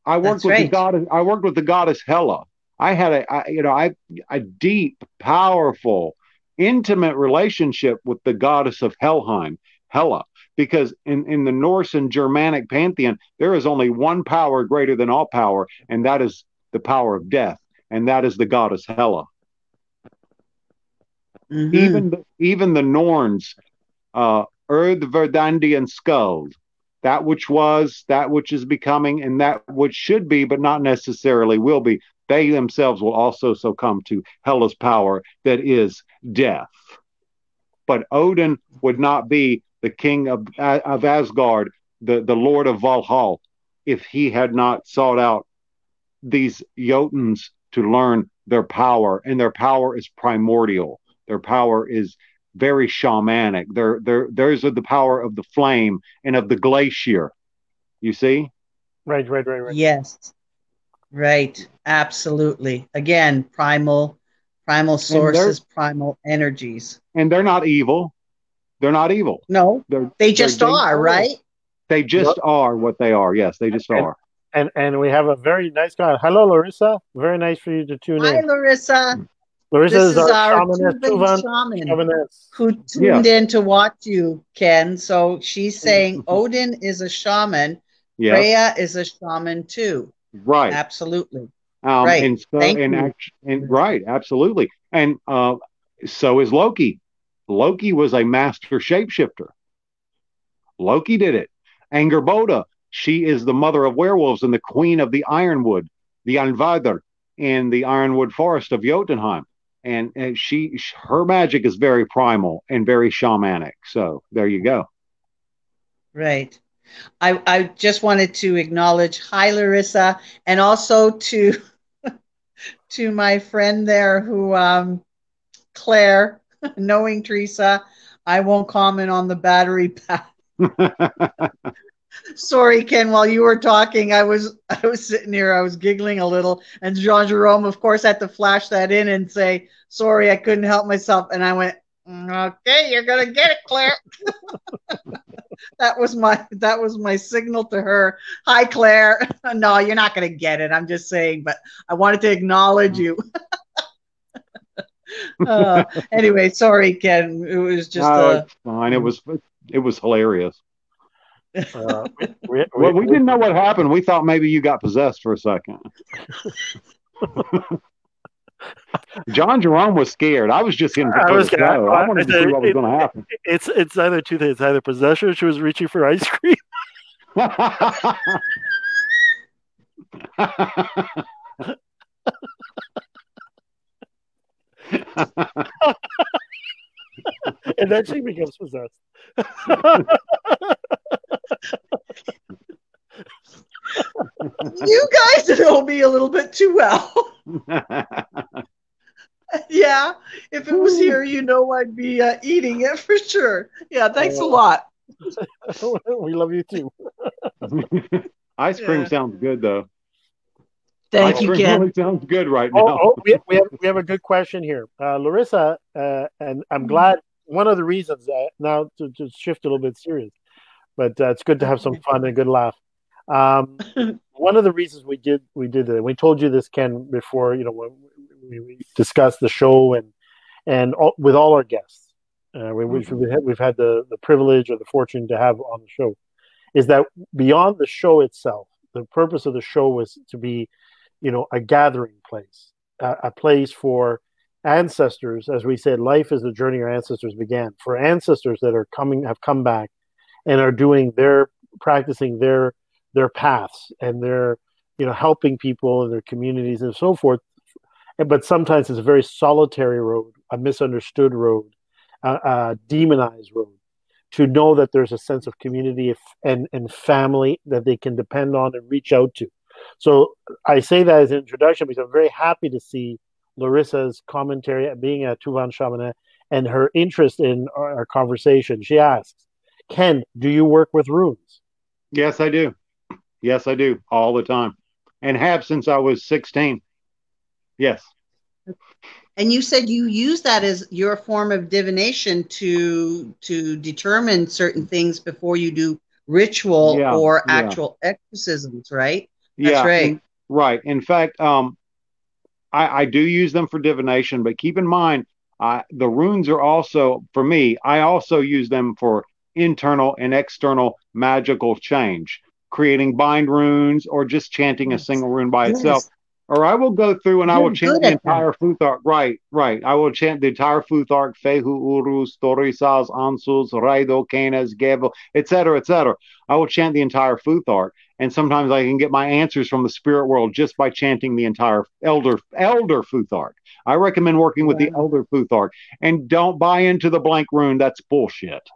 I worked That's with the goddess I worked with the goddess Hela. I had a I, you know I a deep, powerful, intimate relationship with the goddess of Helheim, Hela, because in, in the Norse and Germanic pantheon, there is only one power greater than all power, and that is the power of death, and that is the goddess Hela. Mm-hmm. Even the, even the Norns, uh, Erd Verdandian Skuld, that which was, that which is becoming, and that which should be, but not necessarily will be. They themselves will also succumb to Hela's power that is death. But Odin would not be the king of, of Asgard, the, the lord of Valhalla, if he had not sought out these Jotuns to learn their power, and their power is primordial. Their power is very shamanic. They're, they're, those are the power of the flame and of the glacier. You see? Right, right, right, right. Yes. Right. Absolutely. Again, primal, primal sources, primal energies. And they're not evil. They're not evil. No, they're, they just they're, are, they, right? They just yep. are what they are. Yes, they just and, are. And and we have a very nice guy. Hello, Larissa. Very nice for you to tune Hi, in. Hi, Larissa. Larissa this is, is our, shaman, shaman who tuned yeah. in to watch you, Ken. So she's saying Odin is a shaman. Yeah. Freya is a shaman too. Right. Absolutely. Um, right. And so, Thank and, you. and right, absolutely. And uh, so is Loki. Loki was a master shapeshifter. Loki did it. Angerboda, she is the mother of werewolves and the queen of the Ironwood, the Anvadr, in the Ironwood Forest of Jotunheim. And, and she, her magic is very primal and very shamanic. So there you go. Right. I, I just wanted to acknowledge hi Larissa and also to to my friend there who um, Claire knowing Teresa, I won't comment on the battery pack. Sorry, Ken. While you were talking, I was I was sitting here, I was giggling a little, and Jean Jerome, of course, had to flash that in and say, "Sorry, I couldn't help myself." And I went, mm, "Okay, you're gonna get it, Claire." that was my that was my signal to her. Hi, Claire. no, you're not gonna get it. I'm just saying, but I wanted to acknowledge you uh, anyway, sorry, Ken. It was just. No, uh, fine. It was it was hilarious. Uh, we, we, well, we, didn't know what happened. We thought maybe you got possessed for a second. Jean Jerome was scared. I was just in. I was. I, I wanted to see what was going to happen. It's it's either two things: either possession, or she was reaching for ice cream. and then she becomes possessed. you guys know me a little bit too well. yeah, if it was here, you know I'd be uh, eating it for sure. Yeah, thanks a lot. we love you too. Ice cream yeah. sounds good though. Thank Ice you, Ken. Really sounds good right oh, now. Oh, oh, we, we, have, we have a good question here. Uh, Larissa, uh, and I'm glad one of the reasons that now to, to shift a little bit serious, but uh, it's good to have some fun and a good laugh. Um, one of the reasons we did we did it, we told you this, Ken, before you know we, we discussed the show and and all, with all our guests, uh, we, mm-hmm. we've, had, we've had the the privilege or the fortune to have on the show, is that beyond the show itself, the purpose of the show was to be, you know, a gathering place, a, a place for ancestors, as we said, life is the journey our ancestors began. For ancestors that are coming, have come back, and are doing their practicing their their paths and they're you know helping people in their communities and so forth. But sometimes it's a very solitary road, a misunderstood road, a, a demonized road. To know that there's a sense of community and and family that they can depend on and reach out to. So I say that as an introduction because I'm very happy to see Larissa's commentary, at being a Tuvan shaman, and her interest in our, our, conversation. She asks, Ken, do you work with runes? Yes, I do. Yes, I do all the time and have since I was 16. Yes. And you said you use that as your form of divination to to determine certain things before you do ritual yeah, or actual yeah. exorcisms, right? That's yeah, right. In, right. In fact, um, I, I do use them for divination, but keep in mind, Uh, the runes are also, for me, I also use them for internal and external magical change, creating bind runes or just chanting yes. a single rune by yes. itself. Or I will go through and You're I will chant the entire Futhark. Right, right. I will chant the entire Futhark, Fehu Uruz, Thurisaz, Ansuz, Raido, Canas, Gevel, etc., etc. I will chant the entire Futhark. And sometimes I can get my answers from the spirit world just by chanting the entire Elder Elder Futhark. I recommend working with the Elder Futhark. And don't buy into the blank rune. That's bullshit.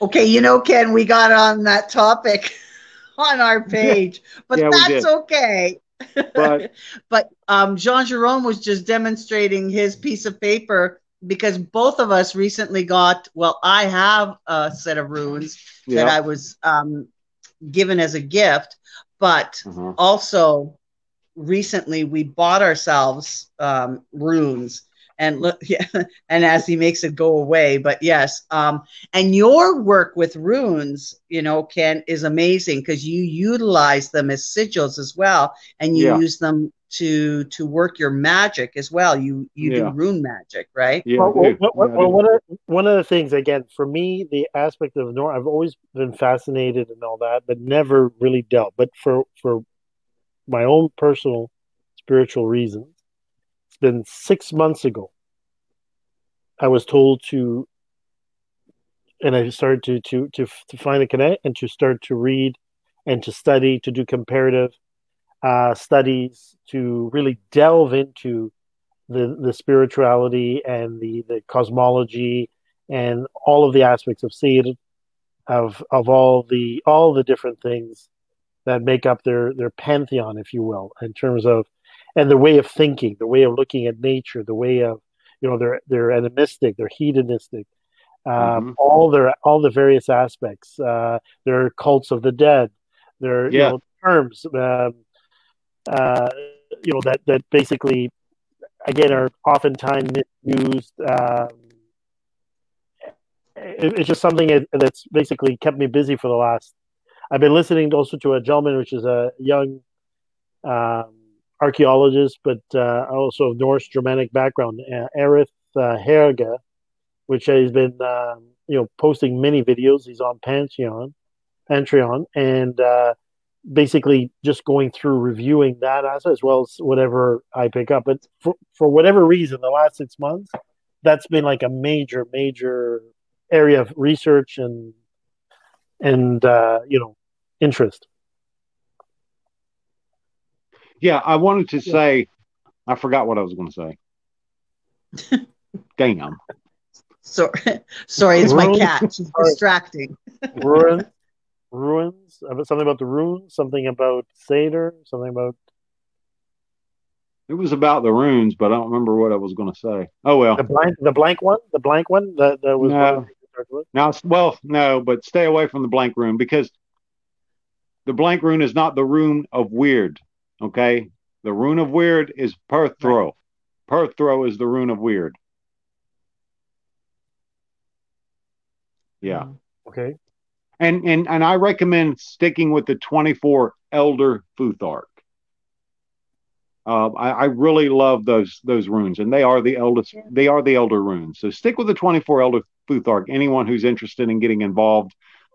Okay, you know, Ken, we got on that topic on our page, but yeah, that's okay. But, but um, Jean Jerome was just demonstrating his piece of paper because both of us recently got, well, I have a set of runes yeah. that I was um, given as a gift, but uh-huh. also recently we bought ourselves um, runes and look yeah and as he makes it go away but yes um and your work with runes you know ken is amazing because you utilize them as sigils as well and you yeah. use them to to work your magic as well you you yeah. do rune magic right yeah well, well, well, well one, of, one of the things again for me the aspect of nor i've always been fascinated and all that but never really dealt but for for my own personal spiritual reasons been six months ago. I was told to, and I started to to to to find a connect and to start to read and to study to do comparative uh, studies to really delve into the the spirituality and the the cosmology and all of the aspects of seed of of all the all the different things that make up their their pantheon if you will in terms of and the way of thinking, the way of looking at nature, the way of you know they're they're animistic, they're hedonistic, um, mm-hmm. all their all the various aspects. Uh, they're cults of the dead. They're yeah. you know, terms um, uh, you know that that basically again are oftentimes misused. Um, it, it's just something that's basically kept me busy for the last. I've been listening also to a gentleman, which is a young um, archaeologist, but uh, also Norse Germanic background, uh, Arith uh, Härger, which has been um, you know posting many videos. He's on Pantheon, Patreon, and uh, basically just going through reviewing that as, as well as whatever I pick up. But for, for whatever reason, the last six months, that's been like a major, major area of research and and uh, you know interest. Yeah, I wanted to say, I forgot what I was going to say. Damn. Sorry, sorry, it's my cat. She's distracting. ruins, ruins. Something about the runes. Something about Seidr. Something about. It was about the runes, but I don't remember what I was going to say. Oh well. The blank, the blank one, the blank one that, that was. No. Now, well, no, but stay away from the blank rune because the blank rune is not the rune of weird. Okay. The rune of weird is Perthro. Perthro is the rune of weird. Yeah. Mm, okay. And and and I recommend sticking with the 24 Elder Futhark. Uh, I, I, really love those those runes, and they are the eldest. They are the elder runes. So stick with the 24 Elder Futhark. Anyone who's interested in getting involved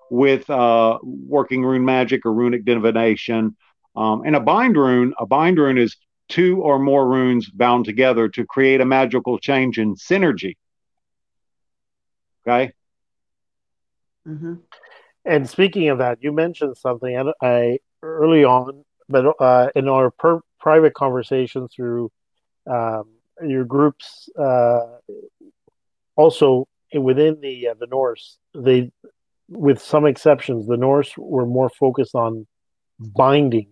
with uh, working rune magic or runic divination, um, and a bind rune, a bind rune is two or more runes bound together to create a magical change in synergy. Okay. Mm-hmm. And speaking of that, you mentioned something I, I early on, but uh, in our per- private conversation through um, your groups, uh, also within the uh, the Norse, they, with some exceptions, the Norse were more focused on binding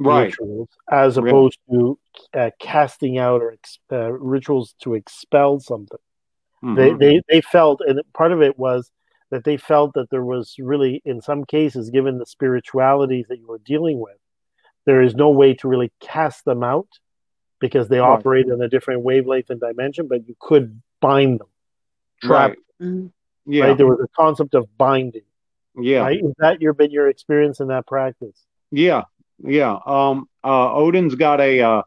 right. rituals as opposed to uh, casting out or uh, rituals to expel something. Mm-hmm. They, they they felt, and part of it was that they felt that there was really, in some cases, given the spiritualities that you were dealing with, there is no way to really cast them out because they right. operate in a different wavelength and dimension. But you could bind them, trap. Right. Mm-hmm. Yeah, right? there was a concept of binding. Yeah, right? Is that your been your experience in that practice? Yeah, yeah. Um, uh, Odin's got a, uh,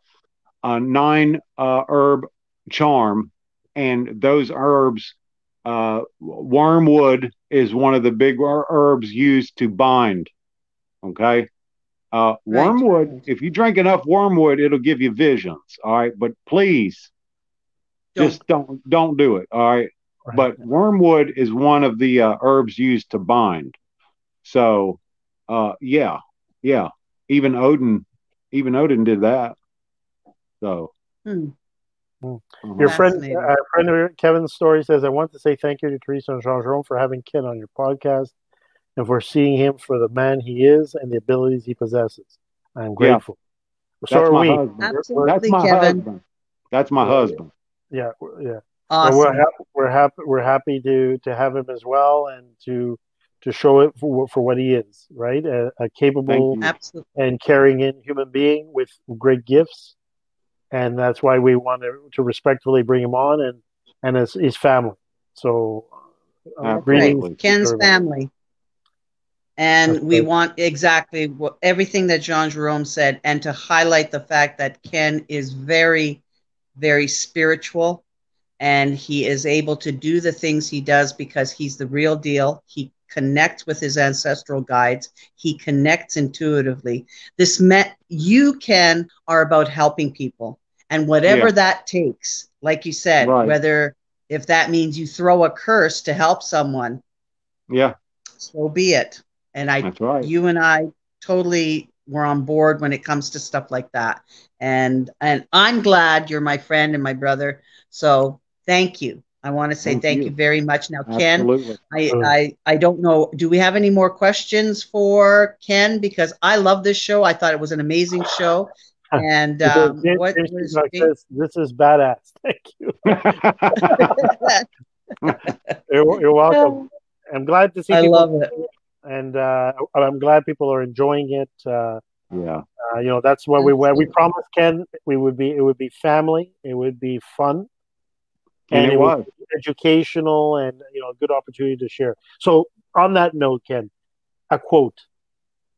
a nine uh, herb charm, and those herbs. Uh, wormwood is one of the big herbs used to bind. Okay. Uh, wormwood, if you drink enough wormwood, it'll give you visions. All right. But please don't. just don't, don't do it. All right. right. But wormwood is one of the uh, herbs used to bind. So, uh, yeah, yeah. Even Odin, even Odin did that. So, hmm. hmm. Your friend, uh, friend Kevin's story says, "I want to say thank you to Teresa and Jean Jerome for having Ken on your podcast and for seeing him for the man he is and the abilities he possesses. I'm grateful. Yeah. So That's are we. Husband. Absolutely, That's my Kevin. husband. That's my husband. Yeah, yeah. Awesome. we're happy. We're happy. We're happy to to have him as well, and to to show it for, for what he is. Right, a, a capable and caring in human being with great gifts, and that's why we want to, to respectfully bring him on and and his, his family. So, uh, greetings, Ken's family. And we want exactly what, everything that Jean Jerome said, and to highlight the fact that Ken is very, very spiritual, and he is able to do the things he does because he's the real deal. He connects with his ancestral guides. He connects intuitively. This meant you, can are about helping people, and whatever yeah. that takes, like you said, right. whether if that means you throw a curse to help someone, yeah, so be it. And I, right. you and I totally were on board when it comes to stuff like that. And and I'm glad you're my friend and my brother. So thank you. I want to say thank, thank you. you. very much. Now, Absolutely. Ken, I, I I don't know. Do we have any more questions for Ken? Because I love this show. I thought it was an amazing show. And um, what was this, this is badass. Thank you. you're, you're, welcome. I'm glad to see. I love it and uh, I'm glad people are enjoying it. Uh, yeah, uh, you know that's what we we promised Ken we would be it would be family, it would be fun, and, and it, it was educational and you know a good opportunity to share. So on that note, Ken, a quote,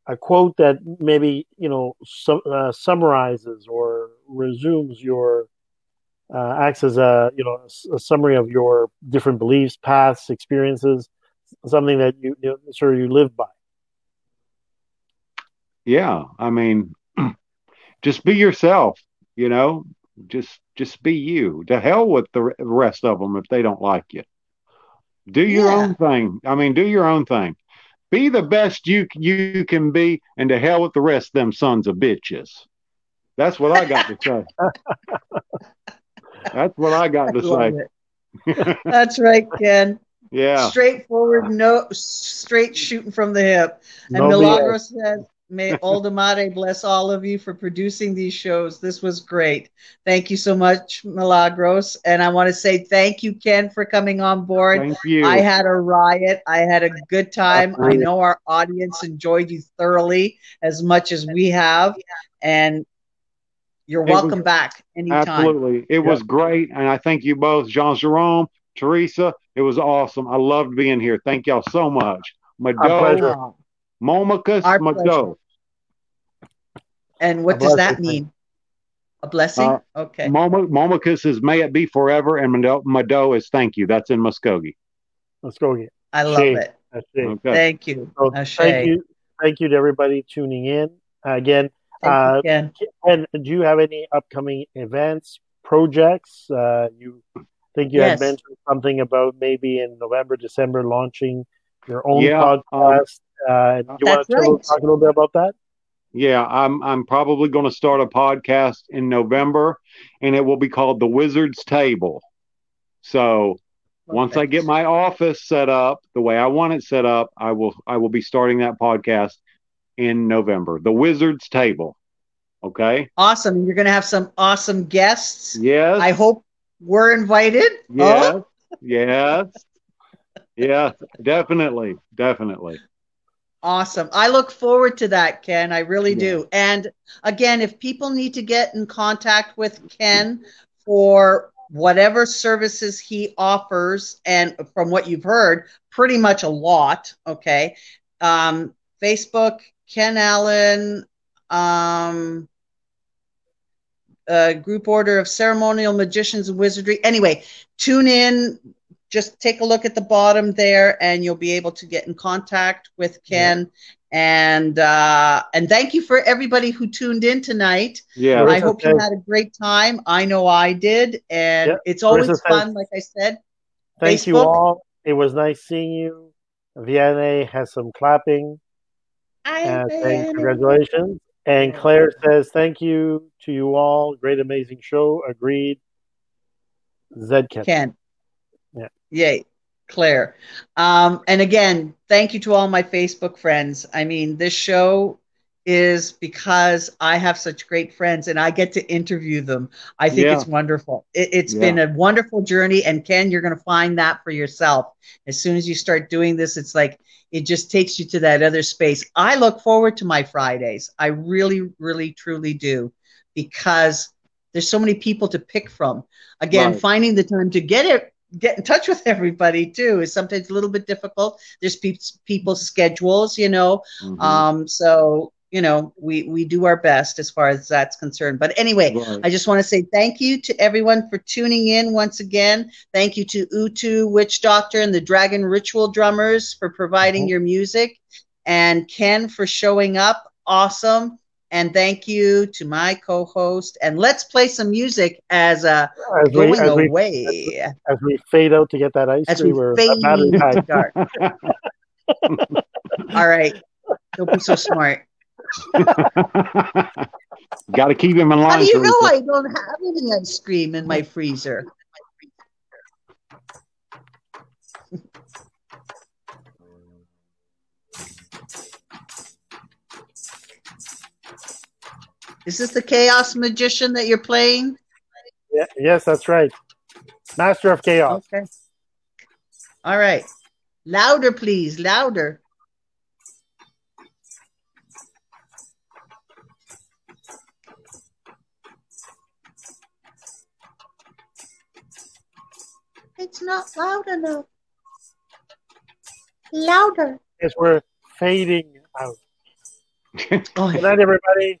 a quote that maybe you know su- uh, summarizes or resumes your uh, acts as a you know a, a summary of your different beliefs, paths, experiences something that you, you know, sort of you live by. Yeah, I mean, just be yourself. You know, just just be you. To hell with the rest of them if they don't like you. Do your yeah. own thing. I mean, do your own thing. Be the best you you can be, and to hell with the rest of them sons of bitches. That's what I got to say. That's what I got to say. That's right, Ken. Yeah. Straightforward, no straight shooting from the hip. And no Milagro said, May Oldemade bless all of you for producing these shows. This was great. Thank you so much, Milagros. And I want to say thank you, Ken, for coming on board. Thank you. I had a riot. I had a good time. I know our audience enjoyed you thoroughly as much as we have. And you're welcome was, back anytime. Absolutely. It was great. And I thank you both, Jean Jerome, Teresa. It was awesome. I loved being here. Thank y'all so much. Mado, Momicus Mado. And what does that mean? A blessing? Uh, okay. Momicus is may it be forever, and Mado is thank you. That's in Muskogee. Muskogee. I love it. Okay. Thank you. So thank you. Thank you to everybody tuning in. Uh, again, uh, you, and do you have any upcoming events, projects? Uh, you think you yes. had mentioned something about maybe in November, December launching your own yeah, um, podcast. Uh, you want to right. talk a little bit about that? Yeah, I'm I'm probably going to start a podcast in November, and it will be called The Wizard's Table. So once I get my office set up the way I want it set up, I will I will be starting that podcast in November. The Wizard's Table. Okay. Awesome. You're going to have some awesome guests. Yes. I hope we're invited. Yes. Oh? Yes. yes. Definitely. Definitely. Awesome. I look forward to that, Ken. I really yeah. do. And again, if people need to get in contact with Ken for whatever services he offers, and from what you've heard, pretty much a lot, okay? Um, Facebook, Ken Allen, um, uh, group order of ceremonial magicians and wizardry. Anyway, tune in. Just take a look at the bottom there, and you'll be able to get in contact with Ken. And uh, and thank you for everybody who tuned in tonight. Yeah. I hope you had a great time. I know I did, and Yeah, it's always Marissa says- fun. Like I said, Thank you all. It was nice seeing you. Vianney has some clapping. Uh, thank, congratulations. And Claire says, thank you to you all. Great, amazing show. Agreed. Zed Ken. Yeah. Yay. Claire. Um, and again, thank you to all my Facebook friends. I mean, this show is because I have such great friends and I get to interview them. I think Yeah. it's wonderful. It, it's Yeah. been a wonderful journey. And Ken, you're going to find that for yourself. As soon as you start doing this, it's like it just takes you to that other space. I look forward to my Fridays. I really, really, truly do because there's so many people to pick from. Again, Right. finding the time to get it get in touch with everybody too is sometimes a little bit difficult. There's pe- people's schedules, you know. Mhm. Um, so you know, we we do our best as far as that's concerned. But anyway, Right. I just want to say thank you to everyone for tuning in once again. Thank you to Utu Witch Doctor and the Dragon Ritual Drummers for providing Mhm. your music, and Ken for showing up. Awesome. And thank you to my co-host. And let's play some music as uh As we, going as, we, away as we fade out to get that ice as we cream, we're fade battery into dark. All right. Don't be so smart. Got to keep him in line. How do you know I don't have any ice cream in my freezer? Is this the Chaos Magician that you're playing? Yeah, yes, that's right. Master of Chaos. Okay. All right. Louder, please. Louder. It's not loud enough. Louder. Yes, we're fading out. Good night, everybody.